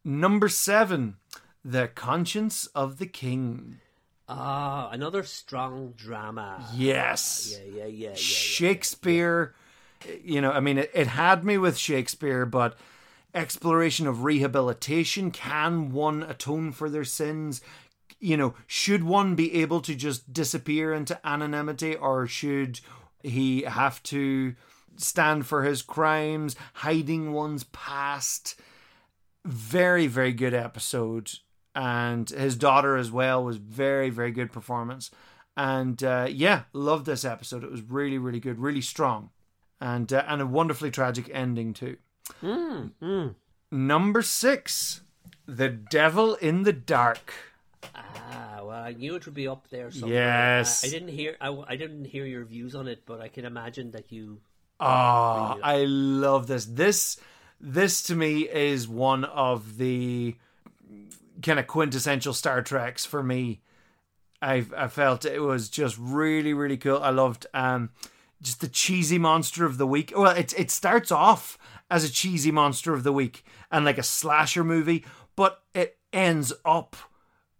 Number 7 the conscience of the king. Ah, another strong drama. yes. Yeah, yeah, yeah, yeah. yeah. Shakespeare, you know, I mean, it, it had me with Shakespeare, but exploration of rehabilitation can one atone for their sins? You know, should one be able to just disappear into anonymity or should he have to stand for his crimes, hiding one's past? Very, very good episode. And his daughter as well was very, very good performance. And uh, yeah, loved this episode. It was really, really good, really strong, and uh, and a wonderfully tragic ending too. Mm, mm. Number six, The Devil in the Dark. Ah, well, I knew it would be up there. Somewhere. Yes. I, I didn't hear. I, I didn't hear your views on it, but I can imagine that you. Oh, I love this. This this to me is one of the kind of quintessential Star Treks for me. I I felt it was just really really cool. I loved um just the cheesy monster of the week. Well, it it starts off as a cheesy monster of the week and like a slasher movie, but it ends up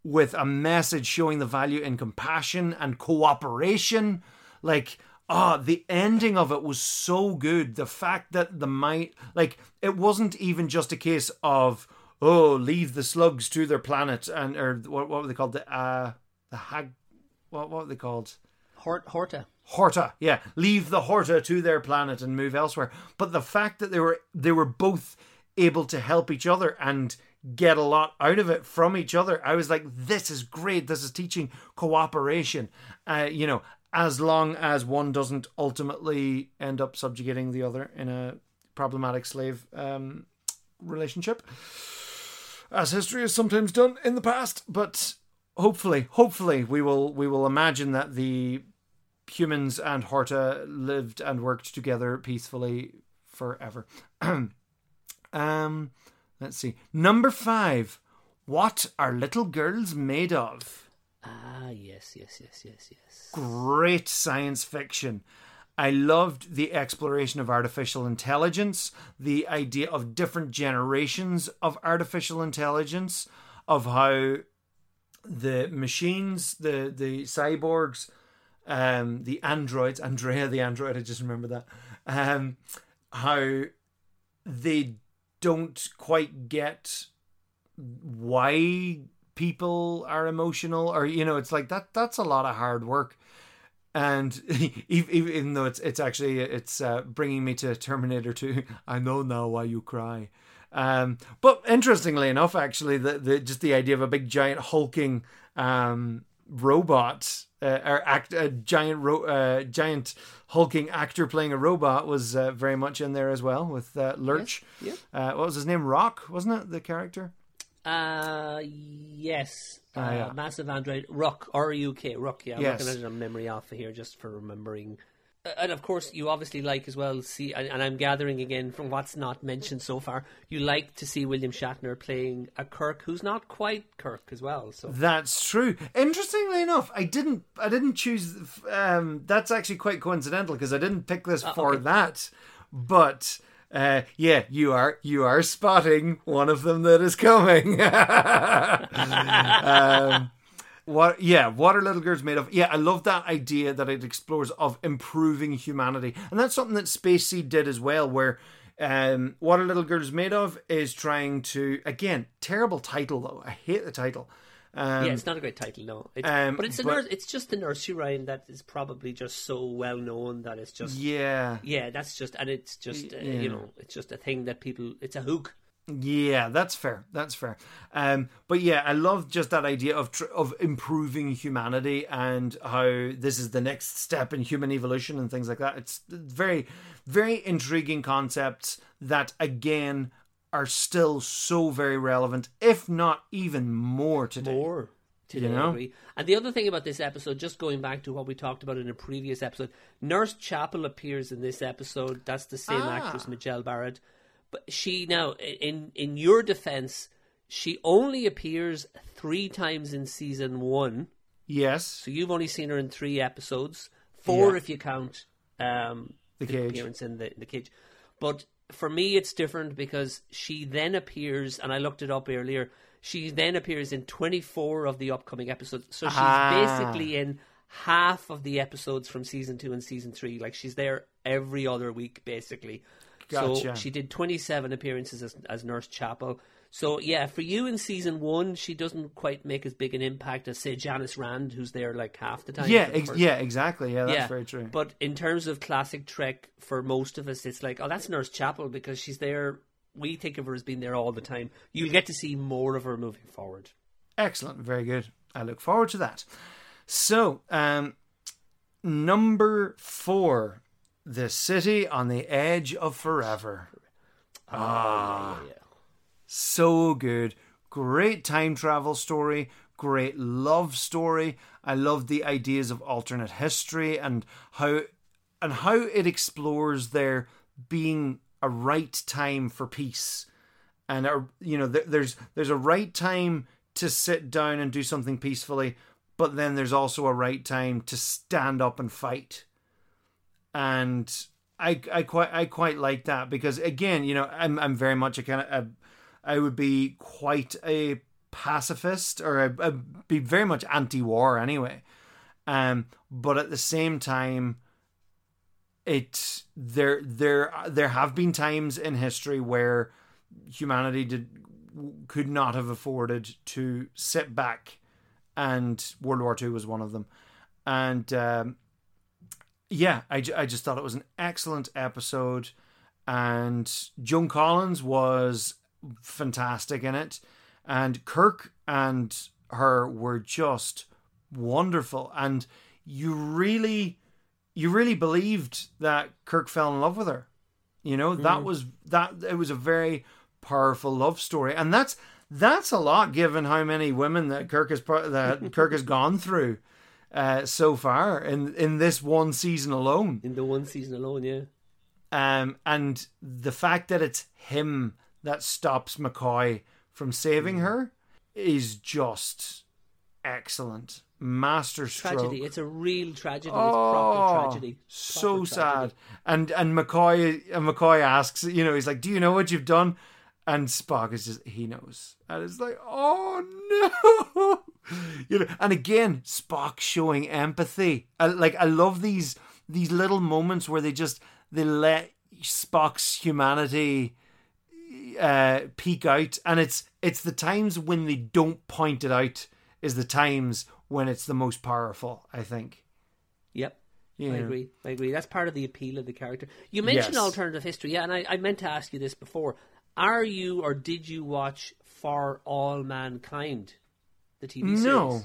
with a message showing the value in compassion and cooperation. Like, ah, the ending of it was so good. The fact that the might, like, it wasn't even just a case of, oh, leave the slugs to their planet and, or what, what were they called? The, uh, the hag, what, what were they called? Hort, Horta. Horta, yeah, leave the Horta to their planet and move elsewhere. But the fact that they were they were both able to help each other and get a lot out of it from each other, I was like, this is great. This is teaching cooperation. Uh, you know, as long as one doesn't ultimately end up subjugating the other in a problematic slave um, relationship, as history has sometimes done in the past. But hopefully, hopefully, we will we will imagine that the humans and Horta lived and worked together peacefully forever. <clears throat> um, let's see. Number five. What are little girls made of? Ah, yes, yes, yes, yes, yes. Great science fiction. I loved the exploration of artificial intelligence, the idea of different generations of artificial intelligence, of how the machines, the the cyborgs, um, the androids, Andrea the android, I just remember that, um, how they don't quite get why people are emotional, or you know, it's like that. That's a lot of hard work, and <laughs> even, though it's it's actually it's uh, bringing me to Terminator Two. <laughs> I know now why you cry. Um, but interestingly enough, actually, the, the just the idea of a big giant hulking um, robot uh, or act a giant ro- uh, giant hulking actor playing a robot was uh, very much in there as well with uh, Lurch. Yes, Uh, what was his name? Rock, wasn't it? The character. Uh, yes. Uh, Ah, yeah. Massive Android. Rock R-U-K. Ruck, yeah. I'm Yes. looking at it on memory alpha here just for remembering. Uh, And of course, you obviously like as well see, and and I'm gathering again from what's not mentioned so far. You like to see William Shatner playing a Kirk who's not quite Kirk as well. So That's true. Interestingly enough, I didn't. I didn't choose. Um, that's actually quite coincidental because I didn't pick this for Uh, okay. that. But uh, yeah, you are you are spotting one of them that is coming. <laughs> um, what? Yeah, what are little girls made of? Yeah, I love that idea that it explores of improving humanity, and that's something that Space Seed did as well, where. Um, what are little girls made of is trying to again terrible title though I hate the title um, yeah, it's not a great title, no. It's, um, but it's a but- It's just a nursery rhyme that is probably just so well known that it's just Yeah, yeah. That's just and it's just uh, Yeah. you know it's just a thing that people. It's a hook. Yeah, that's fair. That's fair. Um, but yeah, I love just that idea of tr- of improving humanity and how this is the next step in human evolution and things like that. It's very, very intriguing concepts that again are still so very relevant, if not even more today. more today. You know? I agree. And the other thing about this episode, just going back to what we talked about in a previous episode, Nurse Chapel appears in this episode. That's the same Ah. actress, Majel Barrett. But she now, in in your defense, she only appears three times in season one. Yes, So you've only seen her in three episodes, four Yeah. if you count um, The cage. appearance in the the cage. But for me, it's different because she then appears, and I looked it up earlier. She then appears in twenty four of the upcoming episodes, so she's Ah. basically in half of the episodes from season two and season three. Like she's there every other week, basically. So she did 27 appearances as, as Nurse Chapel. So yeah, for you in season one, she doesn't quite make as big an impact as say Janice Rand, who's there like half the time. yeah, the ex- yeah, exactly. Yeah, that's very true. But in terms of classic Trek, for most of us, it's like, oh, that's Nurse Chapel because she's there. We think of her as being there all the time. You'll get to see more of her moving forward. Excellent, very good. I look forward to that. So, um, number four, the city on the edge of forever. Ah, yeah. So good, great time travel story, great love story. I love the ideas of alternate history and how and how it explores there being a right time for peace and a, you know th- there's there's a right time to sit down and do something peacefully but then there's also a right time to stand up and fight and I, I quite I quite like that because again you know I'm I'm very much a kind of a, I would be quite a pacifist or I, I'd be very much anti-war anyway. Um but at the same time it there there there have been times in history where humanity did could not have afforded to sit back and World War II was one of them. And um, yeah I, I just thought it was an excellent episode and Joan Collins was fantastic in it and Kirk and her were just wonderful and you really you really believed that Kirk fell in love with her. You know, that mm. was that it was a very powerful love story. And that's that's a lot given how many women that Kirk has that Kirk has gone through uh, so far in in this one season alone. In the one season alone, yeah. Um, and the fact that it's him that stops McCoy from saving her is just excellent. Master stroke. Tragedy. It's a real tragedy. Oh, it's proper tragedy. so Proper sad. And and McCoy and McCoy asks, you know, he's like, "Do you know what you've done?" And Spock is just he knows, and it's like, "Oh no!" <laughs> You know, and again, Spock showing empathy. I, like I love these these little moments where they just they let Spock's humanity uh, peek out, and it's it's the times when they don't point it out is the times when it's the most powerful. I think. Yep. Yeah. I agree. I agree. That's part of the appeal of the character. You mentioned Yes. alternative history, yeah, and I, I meant to ask you this before. Are you or did you watch For All Mankind, the TV series? No.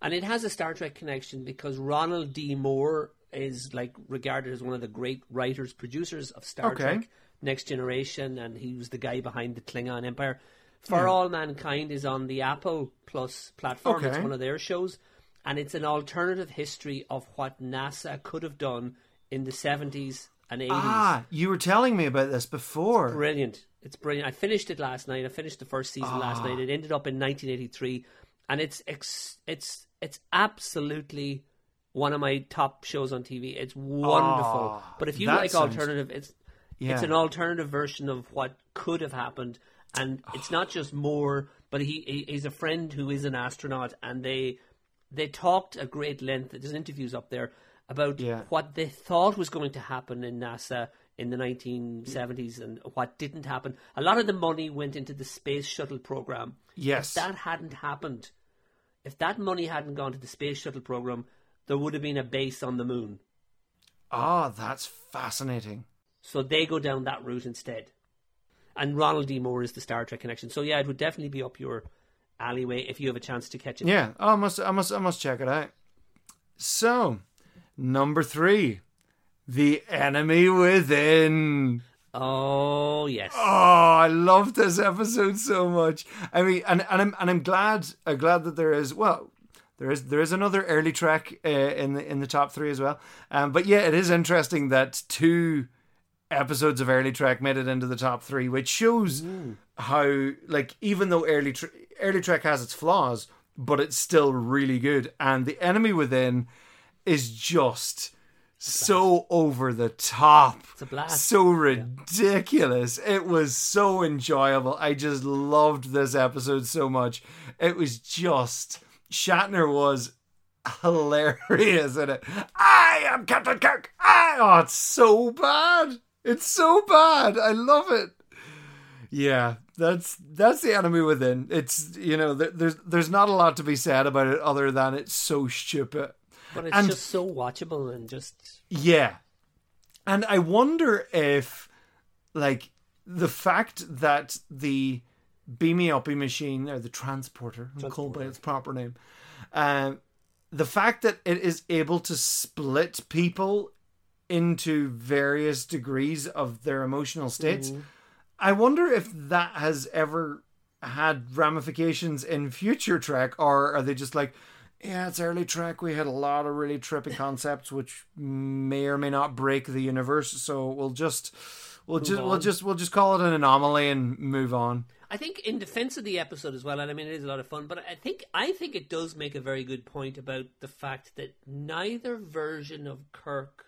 and it has a Star Trek connection because Ronald D. Moore is like regarded as one of the great writers, producers of Star Okay. Trek Next Generation, and he was the guy behind the Klingon Empire. For All Mankind is on the Apple Plus platform. It's one of their shows, and it's an alternative history of what NASA could have done in the seventies and eighties. Ah, you were telling me about this before. Brilliant. It's brilliant. I finished it last night. I finished the first season last Ah. night. It ended up in 1983, and it's ex- it's it's absolutely one of my top shows on TV. It's wonderful. Ah, but if you like sounds- alternative, it's Yeah. it's an alternative version of what could have happened, and it's not just Moore. But he, he he's a friend who is an astronaut, and they they talked at great length. There's interviews up there about Yeah. what they thought was going to happen in NASA in the 1970s and what didn't happen. A lot of the money went into the space shuttle program. Yes. If that hadn't happened, if that money hadn't gone to the space shuttle program, there would have been a base on the moon. Ah, that's fascinating. So they go down that route instead. And Ronald D. Moore is the Star Trek connection. So yeah, it would definitely be up your alleyway if you have a chance to catch it. Yeah, I must, I must, I must check it out. So, number three, the enemy within. Oh yes. Oh, I love this episode so much. I mean, and, and I'm and I'm glad, I'm glad that there is. Well, there is there is another early Trek uh, in the in the top three as well. Um, but yeah, it is interesting that two episodes of early Trek made it into the top three, which shows how like even though early tr- early Trek has its flaws, but it's still really good. And the enemy within is just so over the top. It's a blast. So ridiculous. It was so enjoyable. I just loved this episode so much. It was just Shatner was hilarious in it. I am Captain Kirk. I oh, it's so bad. It's so bad. I love it. Yeah, that's that's the enemy within. It's you know there, there's there's not a lot to be said about it other than it's so stupid. But it's and- just so watchable and just Yeah. And I wonder if, like, the fact that the Beamy Uppy machine, or the transporter, I'm called by its proper name, um, the fact that it is able to split people into various degrees of their emotional states, I wonder if that has ever had ramifications in future Trek, or are they just like, yeah, it's early Trek. We had a lot of really trippy concepts, which may or may not break the universe. So we'll just, we'll just, we'll just, we'll just call it an anomaly and move on. I think in defense of the episode as well, and I mean it is a lot of fun, but I think I think it does make a very good point about the fact that neither version of Kirk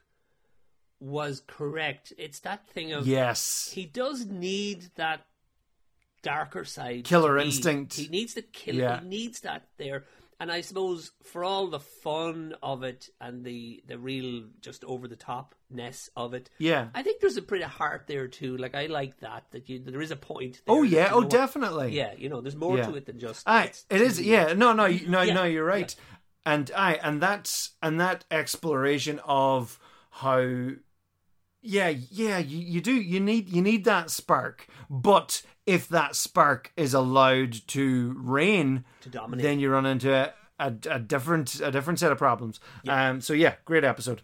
was correct. It's that thing of Yes, he does need that darker side, Killer instinct. He needs the kill. Yeah. He needs that there. And I suppose for all the fun of it and the the real just over the topness of it, yeah. I think there's a pretty heart there too. Like I like that that you there is a point. There Oh yeah. Oh, know what- definitely. Yeah, you know, there's more Yeah. to it than just. It's it is. Yeah, no, no, you- no, Yeah, no. You're right. And I and that's and that exploration of how, yeah, yeah, you, you do. You need you need that spark, but if that spark is allowed to reign, To dominate. then you run into a, a, a different a different set of problems. Um. So yeah, great episode.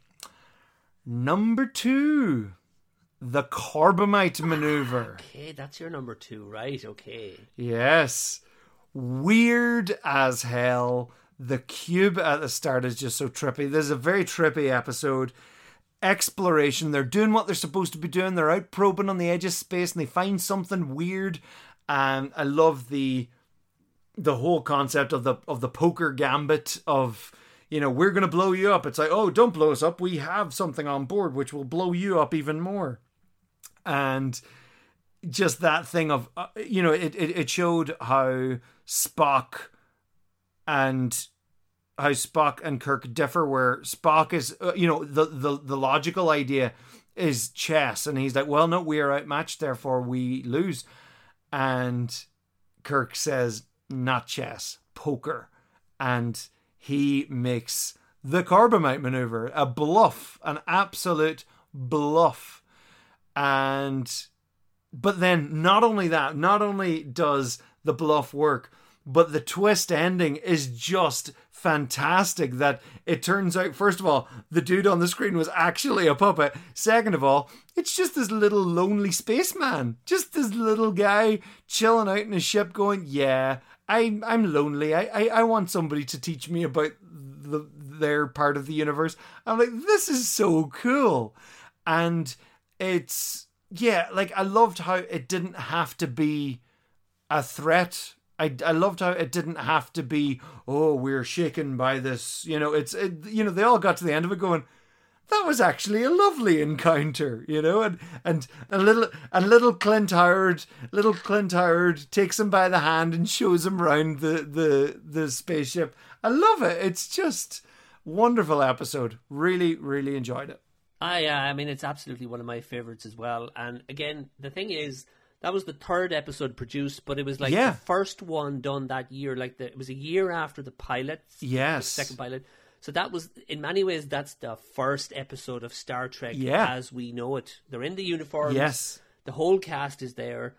Number two, the Corbomite maneuver. Okay, that's your number two, right? Okay. Yes. Weird as hell. The cube at the start is just so trippy. This is a very trippy episode. Exploration. They're doing what they're supposed to be doing. They're out probing on the edge of space and they find something weird. And I love the the whole concept of the of the poker gambit of you know we're gonna blow you up. It's like oh don't blow us up. We have something on board which will blow you up even more. And just that thing of uh, you know it, it it showed how Spock and how Spock and Kirk differ where Spock is uh, you know the the the logical idea is chess and he's like well no we are outmatched therefore we lose. And Kirk says not chess poker. And he makes the corbomite maneuver a bluff an absolute bluff. And but then not only that not only does the bluff work but the twist ending is just fantastic that it turns out first of all the dude on the screen was actually a puppet. Second of all it's just this little lonely spaceman. Just this little guy chilling out in a ship going yeah I, i'm lonely. I, I, I want somebody to teach me about the, their part of the universe. I'm like this is so cool. And it's yeah like i loved how it didn't have to be a threat I, I loved how it didn't have to be oh we're shaken by this you know it's it, you know they all got to the end of it going that was actually a lovely encounter you know and and a little and little Clint Howard little Clint Howard takes him by the hand and shows him around the the the spaceship. I love it. It's just wonderful episode. Really really enjoyed it. I uh, I mean it's absolutely one of my favorites as well. And again the thing is that was the third episode produced, but it was like Yeah. the first one done that year. Like the, it was a year after the pilot, Yes. the second pilot. So that was, in many ways, that's the first episode of Star Trek Yeah. as we know it. They're in the uniforms. yes The whole cast is there,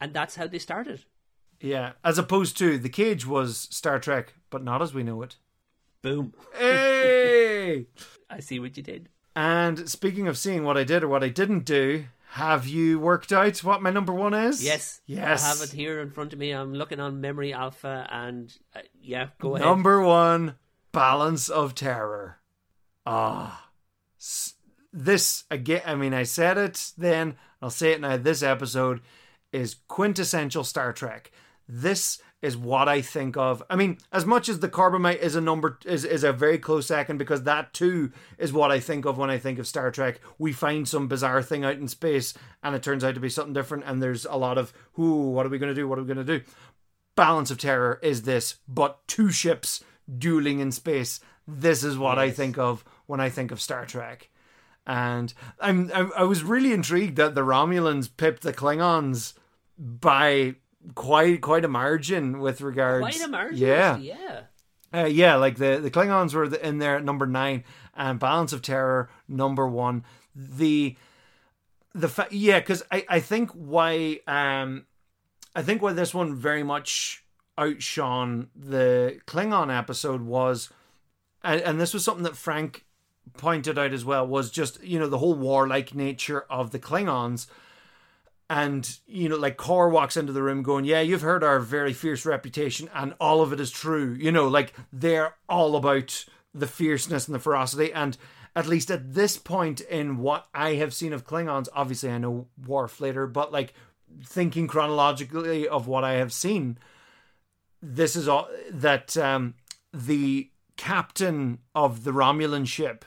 and that's how they started. yeah as opposed to the cage was Star Trek but not as we know it Boom. hey <laughs> I see what you did. And speaking of seeing what I did or what I didn't do, have you worked out what my number one is? Yes. Yes. I have it here in front of me. I'm looking on Memory Alpha, and uh, yeah, go ahead. Number one, Balance of Terror. Ah. S- this, again, I mean, I said it then, I'll say it now. This episode is quintessential Star Trek. This is what I think of. I mean, as much as the Corbomite is a number is is a very close second because that too is what I think of when I think of Star Trek. We find some bizarre thing out in space and it turns out to be something different and there's a lot of who what are we going to do? What are we going to do? Balance of Terror is this, but two ships dueling in space. This is what I think of when I think of Star Trek. And I'm I, I was really intrigued that the Romulans pipped the Klingons by quite quite a margin with regards. Quite a margin. Yeah, Yeah. uh, yeah. Like the the Klingons were the- in there at number nine, and Balance of Terror number one. The the fa- yeah, because I I think why um I think why this one very much outshone the Klingon episode was, and, and this was something that Frank pointed out as well was just you know the whole warlike nature of the Klingons. And you know, like Kor walks into the room going, "Yeah, you've heard our very fierce reputation, and all of it is true." You know, like they're all about the fierceness and the ferocity. And at least at this point in what I have seen of Klingons, obviously I know Worf later, but like thinking chronologically of what I have seen, this is all that um, the captain of the Romulan ship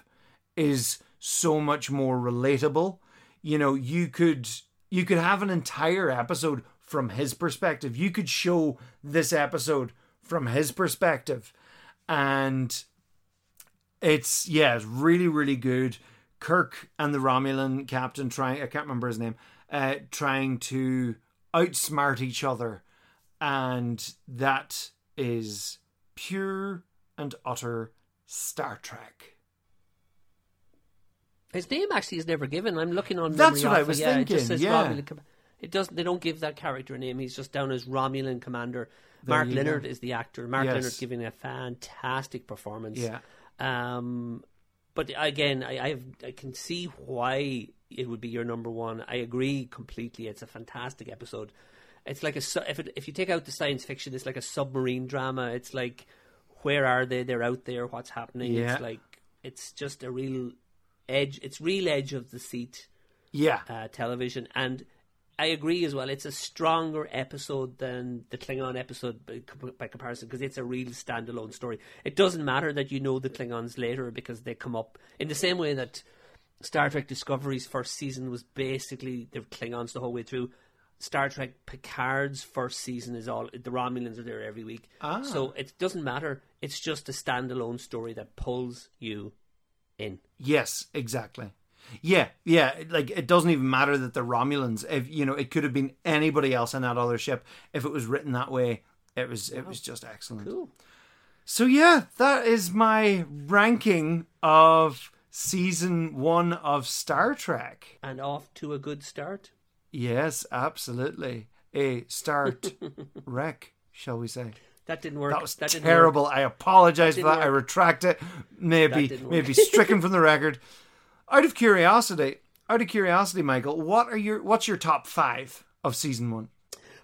is so much more relatable. You know, you could you could have an entire episode from his perspective. You could show this episode from his perspective and it's yeah, it's really really good. Kirk and the Romulan captain trying I can't remember his name, uh trying to outsmart each other and that is pure and utter Star Trek. His name actually is never given. I'm looking on. That's what I was yeah, It thinking, just says yeah. Romulan Com- it doesn't. They don't give that character a name. He's just down as Romulan Commander. Mark Lenard go. is the actor. Mark Yes. Lenard giving a fantastic performance. Yeah. Um, but again, I, I have, I can see why it would be your number one. I agree completely. It's a fantastic episode. It's like a su- if it, if you take out the science fiction, it's like a submarine drama. It's like where are they? They're out there. What's happening? Yeah. It's like it's just a real edge. It's real edge of the seat Yeah. uh, television, and I agree as well. It's a stronger episode than the Klingon episode by, by comparison because it's a real standalone story. It doesn't matter that you know the Klingons later because they come up in the same way that Star Trek Discovery's first season was basically the Klingons the whole way through. Star Trek Picard's first season is all the Romulans are there every week, Ah. so it doesn't matter. It's just a standalone story that pulls you in. Yes, exactly. Yeah, yeah. Like it doesn't even matter that the Romulans. If you know, it could have been anybody else on that other ship. If it was written that way, it was it was just excellent. Cool. So yeah, that is my ranking of season one of Star Trek. And off to a good start. Yes, absolutely. A start <laughs> wreck, shall we say? That didn't work. That was didn't terrible. work. I apologize for didn't that. I retract it. Maybe That maybe stricken from the record. Out of curiosity, out of curiosity, Michael, what are your what's your top five of season one?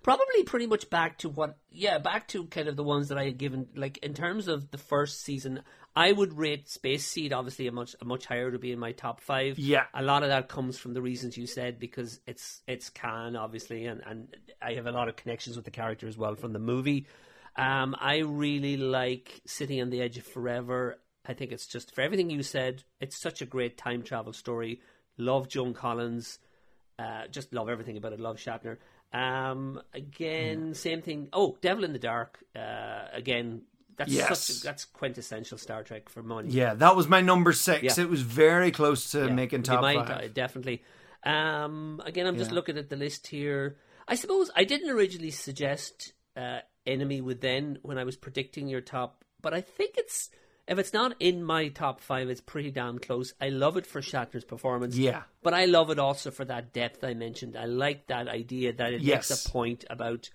Probably pretty much back to what, yeah, back to kind of the ones that I had given. Like in terms of the first season, I would rate Space Seed obviously a much a much higher to be in my top five. Yeah. a lot of that comes from the reasons you said because it's it's Khan obviously, and and I have a lot of connections with the character as well from the movie. Um, I really like City on the Edge of Forever. I think it's just for everything you said. It's such a great time travel story. Love Joan Collins. Uh, just love everything about it. Love Shatner. Um, again, same thing. Oh, Devil in the Dark. Uh, again, that's Yes. such a, that's quintessential Star Trek for money. Yeah, that was my number six. Yeah. It was very close to Yeah, making top mind? five. Definitely. Um, again, I'm just looking at the list here. I suppose I didn't originally suggest uh, Enemy Within when I was predicting your top, but I think it's if it's not in my top five, it's pretty damn close. I love it for Shatner's performance. Yeah. But I love it also for that depth I mentioned. I like that idea that it Yes. makes a point about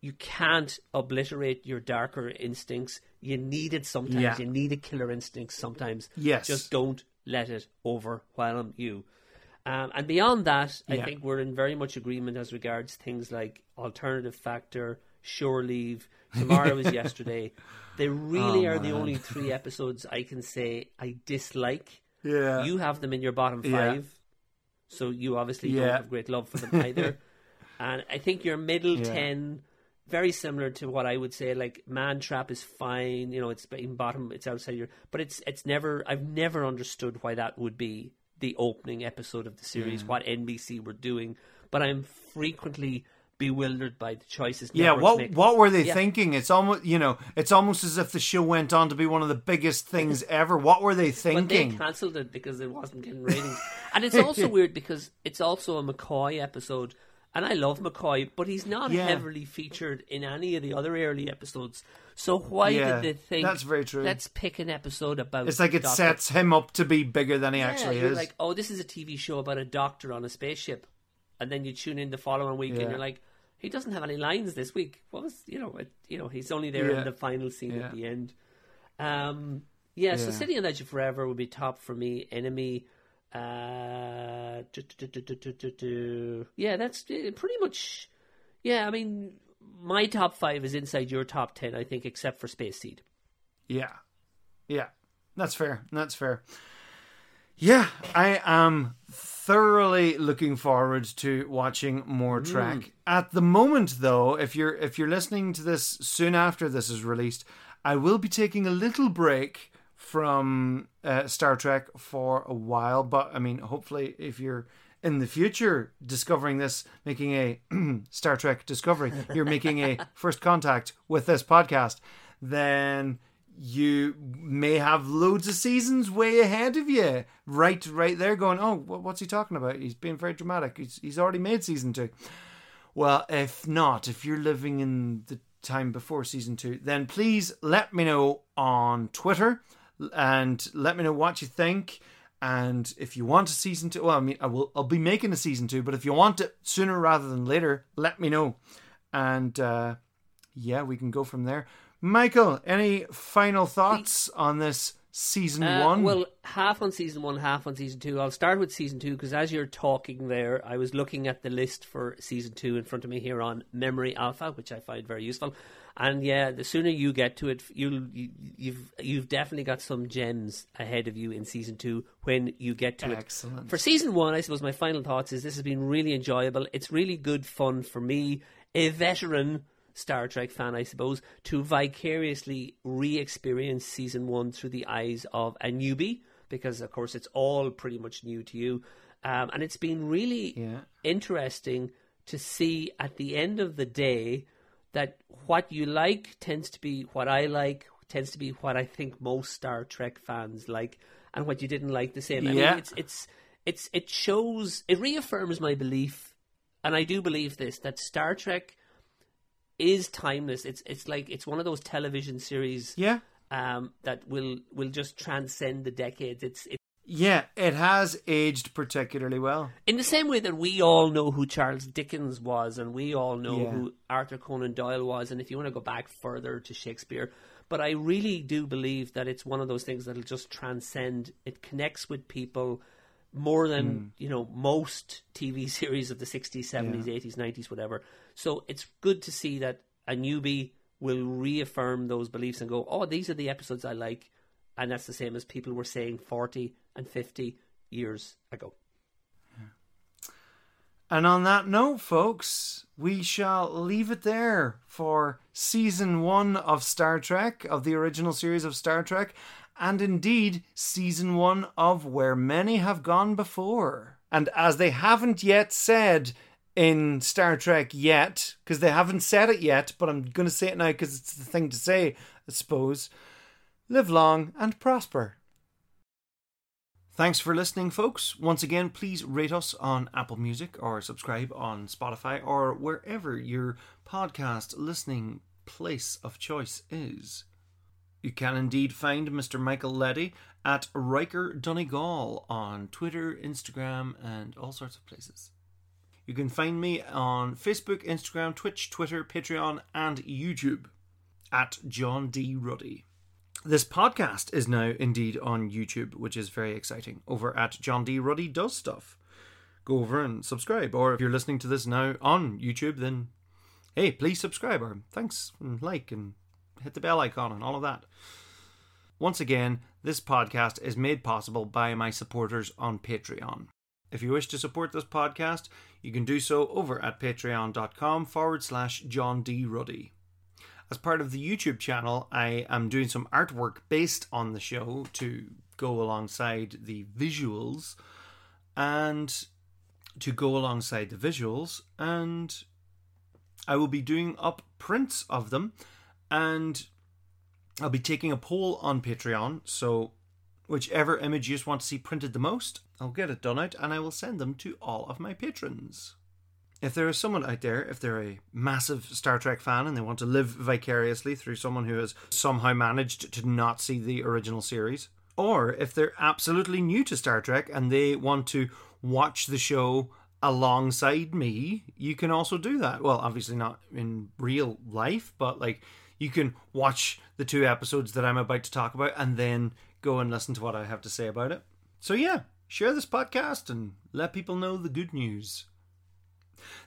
you can't obliterate your darker instincts. You need it sometimes. Yeah. You need a killer instinct sometimes. Yes. Just don't let it overwhelm you. Um, and beyond that, I think we're in very much agreement as regards things like alternative factor, shore leave, <laughs> tomorrow is yesterday. They really Oh, are the only three episodes I can say I dislike. Yeah. You have them in your bottom Yeah. five, so you obviously don't have great love for them either. <laughs> and I think your middle Yeah. ten, very similar to what I would say. Like Man Trap is fine, you know, it's in bottom, it's outside your, but it's it's never. I've never understood why that would be the opening episode of the series. What NBC were doing, but I'm frequently bewildered by the choices. Yeah, what make. what were they Yeah. thinking? It's almost you know, it's almost as if the show went on to be one of the biggest things ever. What were they thinking? But they cancelled it because it wasn't getting <laughs> ratings. and it's also weird because it's also a McCoy episode. And I love McCoy, but he's not Yeah. heavily featured in any of the other early episodes. So why Yeah, did they think that's very true. Let's pick an episode about It's like it Doctor- sets him up to be bigger than he Yeah, actually you're is. like, oh, this is a TV show about a doctor on a spaceship, and then you tune in the following week Yeah. and you're like, he doesn't have any lines this week. What was you know, it, you know, he's only there Yeah. in the final scene Yeah. at the end. Um, yeah, so Yeah. City on Edge of Forever would be top for me. Enemy. Uh, du- du- du. yeah, that's uh, pretty much. Yeah, I mean, my top five is inside your top ten, I think, except for Space Seed. Yeah. Yeah. That's fair. That's fair. Yeah, I am thoroughly looking forward to watching more Trek. At the moment though, if you're if you're listening to this soon after this is released, I will be taking a little break from uh, Star Trek for a while, but I mean, hopefully if you're in the future discovering this, making a <clears throat> Star Trek discovery, you're making a <laughs> first contact with this podcast, then you may have loads of seasons way ahead of you, right, right there, going, oh, what's he talking about? He's being very dramatic. He's he's already made season two. Well, if not, if you're living in the time before season two, then please let me know on Twitter and let me know what you think. And if you want a season two, well, I mean, I will, I'll be making a season two, but if you want it sooner rather than later, let me know. And uh, yeah, we can go from there. Michael, any final thoughts on this season Uh, one? Well, half on season one, half on season two. I'll start with season two because as you're talking there, I was looking at the list for season two in front of me here on Memory Alpha, which I find very useful. And yeah, the sooner you get to it, you'll you, you've you've definitely got some gems ahead of you in season two when you get to it. Excellent. For season one, I suppose my final thoughts is this has been really enjoyable. It's really good fun for me, a veteran Star Trek fan, I suppose, to vicariously re experience season one through the eyes of a newbie, because of course it's all pretty much new to you. Um, and it's been really Yeah. interesting to see at the end of the day that what you like tends to be what I like, tends to be what I think most Star Trek fans like, and what you didn't like the same. I Yeah. mean, it's it's it's it shows it reaffirms my belief, and I do believe this that Star Trek is timeless. It's it's like it's one of those television series yeah. um, that will will just transcend the decades. It's it, Yeah, it has aged particularly well. In the same way that we all know who Charles Dickens was, and we all know Yeah. who Arthur Conan Doyle was, and if you want to go back further to Shakespeare, but I really do believe that it's one of those things that'll just transcend. It connects with people more than Hmm. you know most TV <laughs> series of the sixties, seventies, eighties, nineties, whatever. So it's good to see that a newbie will reaffirm those beliefs and go, "Oh, these are the episodes I like," and that's the same as people were saying forty and fifty years ago. And on that note, folks, we shall leave it there for season one of Star Trek, of the original series of Star Trek, and indeed season one of Where Many Have Gone Before. And as they haven't yet said in Star Trek yet, because they haven't said it yet, but I'm going to say it now because it's the thing to say, I suppose live long and prosper. Thanks for listening, folks. Once again, please rate us on Apple Music or subscribe on Spotify or wherever your podcast listening place of choice is. You can indeed find Mr. Michael Leddy at Riker Donegal on Twitter, Instagram, and all sorts of places. You can find me on Facebook, Instagram, Twitch, Twitter, Patreon, and YouTube at John D. Ruddy. This podcast is now indeed on YouTube, which is very exciting. Over at John D. Ruddy Does Stuff. Go over and subscribe. Or if you're listening to this now on YouTube, then hey, please subscribe or thanks and like and hit the bell icon and all of that. Once again, this podcast is made possible by my supporters on Patreon. If you wish to support this podcast, you can do so over at patreon.com forward slash John D. Ruddy. As part of the YouTube channel, I am doing some artwork based on the show to go alongside the visuals and to go alongside the visuals and I will be doing up prints of them and I'll be taking a poll on Patreon. So, whichever image you just want to see printed the most, I'll get it done out and I will send them to all of my patrons. If there is someone out there, if they're a massive Star Trek fan and they want to live vicariously through someone who has somehow managed to not see the original series, or if they're absolutely new to Star Trek and they want to watch the show alongside me, you can also do that. Well, obviously not in real life, but like you can watch the two episodes that I'm about to talk about and then go and listen to what I have to say about it. So, yeah, share this podcast and let people know the good news.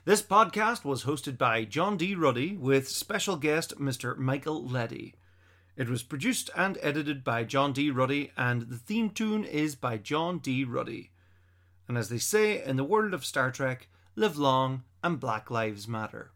This podcast was hosted by John D. Ruddy with special guest Mr. Michael Leddy. It was produced and edited by John D. Ruddy, and the theme tune is by John D. Ruddy. And as they say in the world of Star Trek, live long and Black Lives Matter.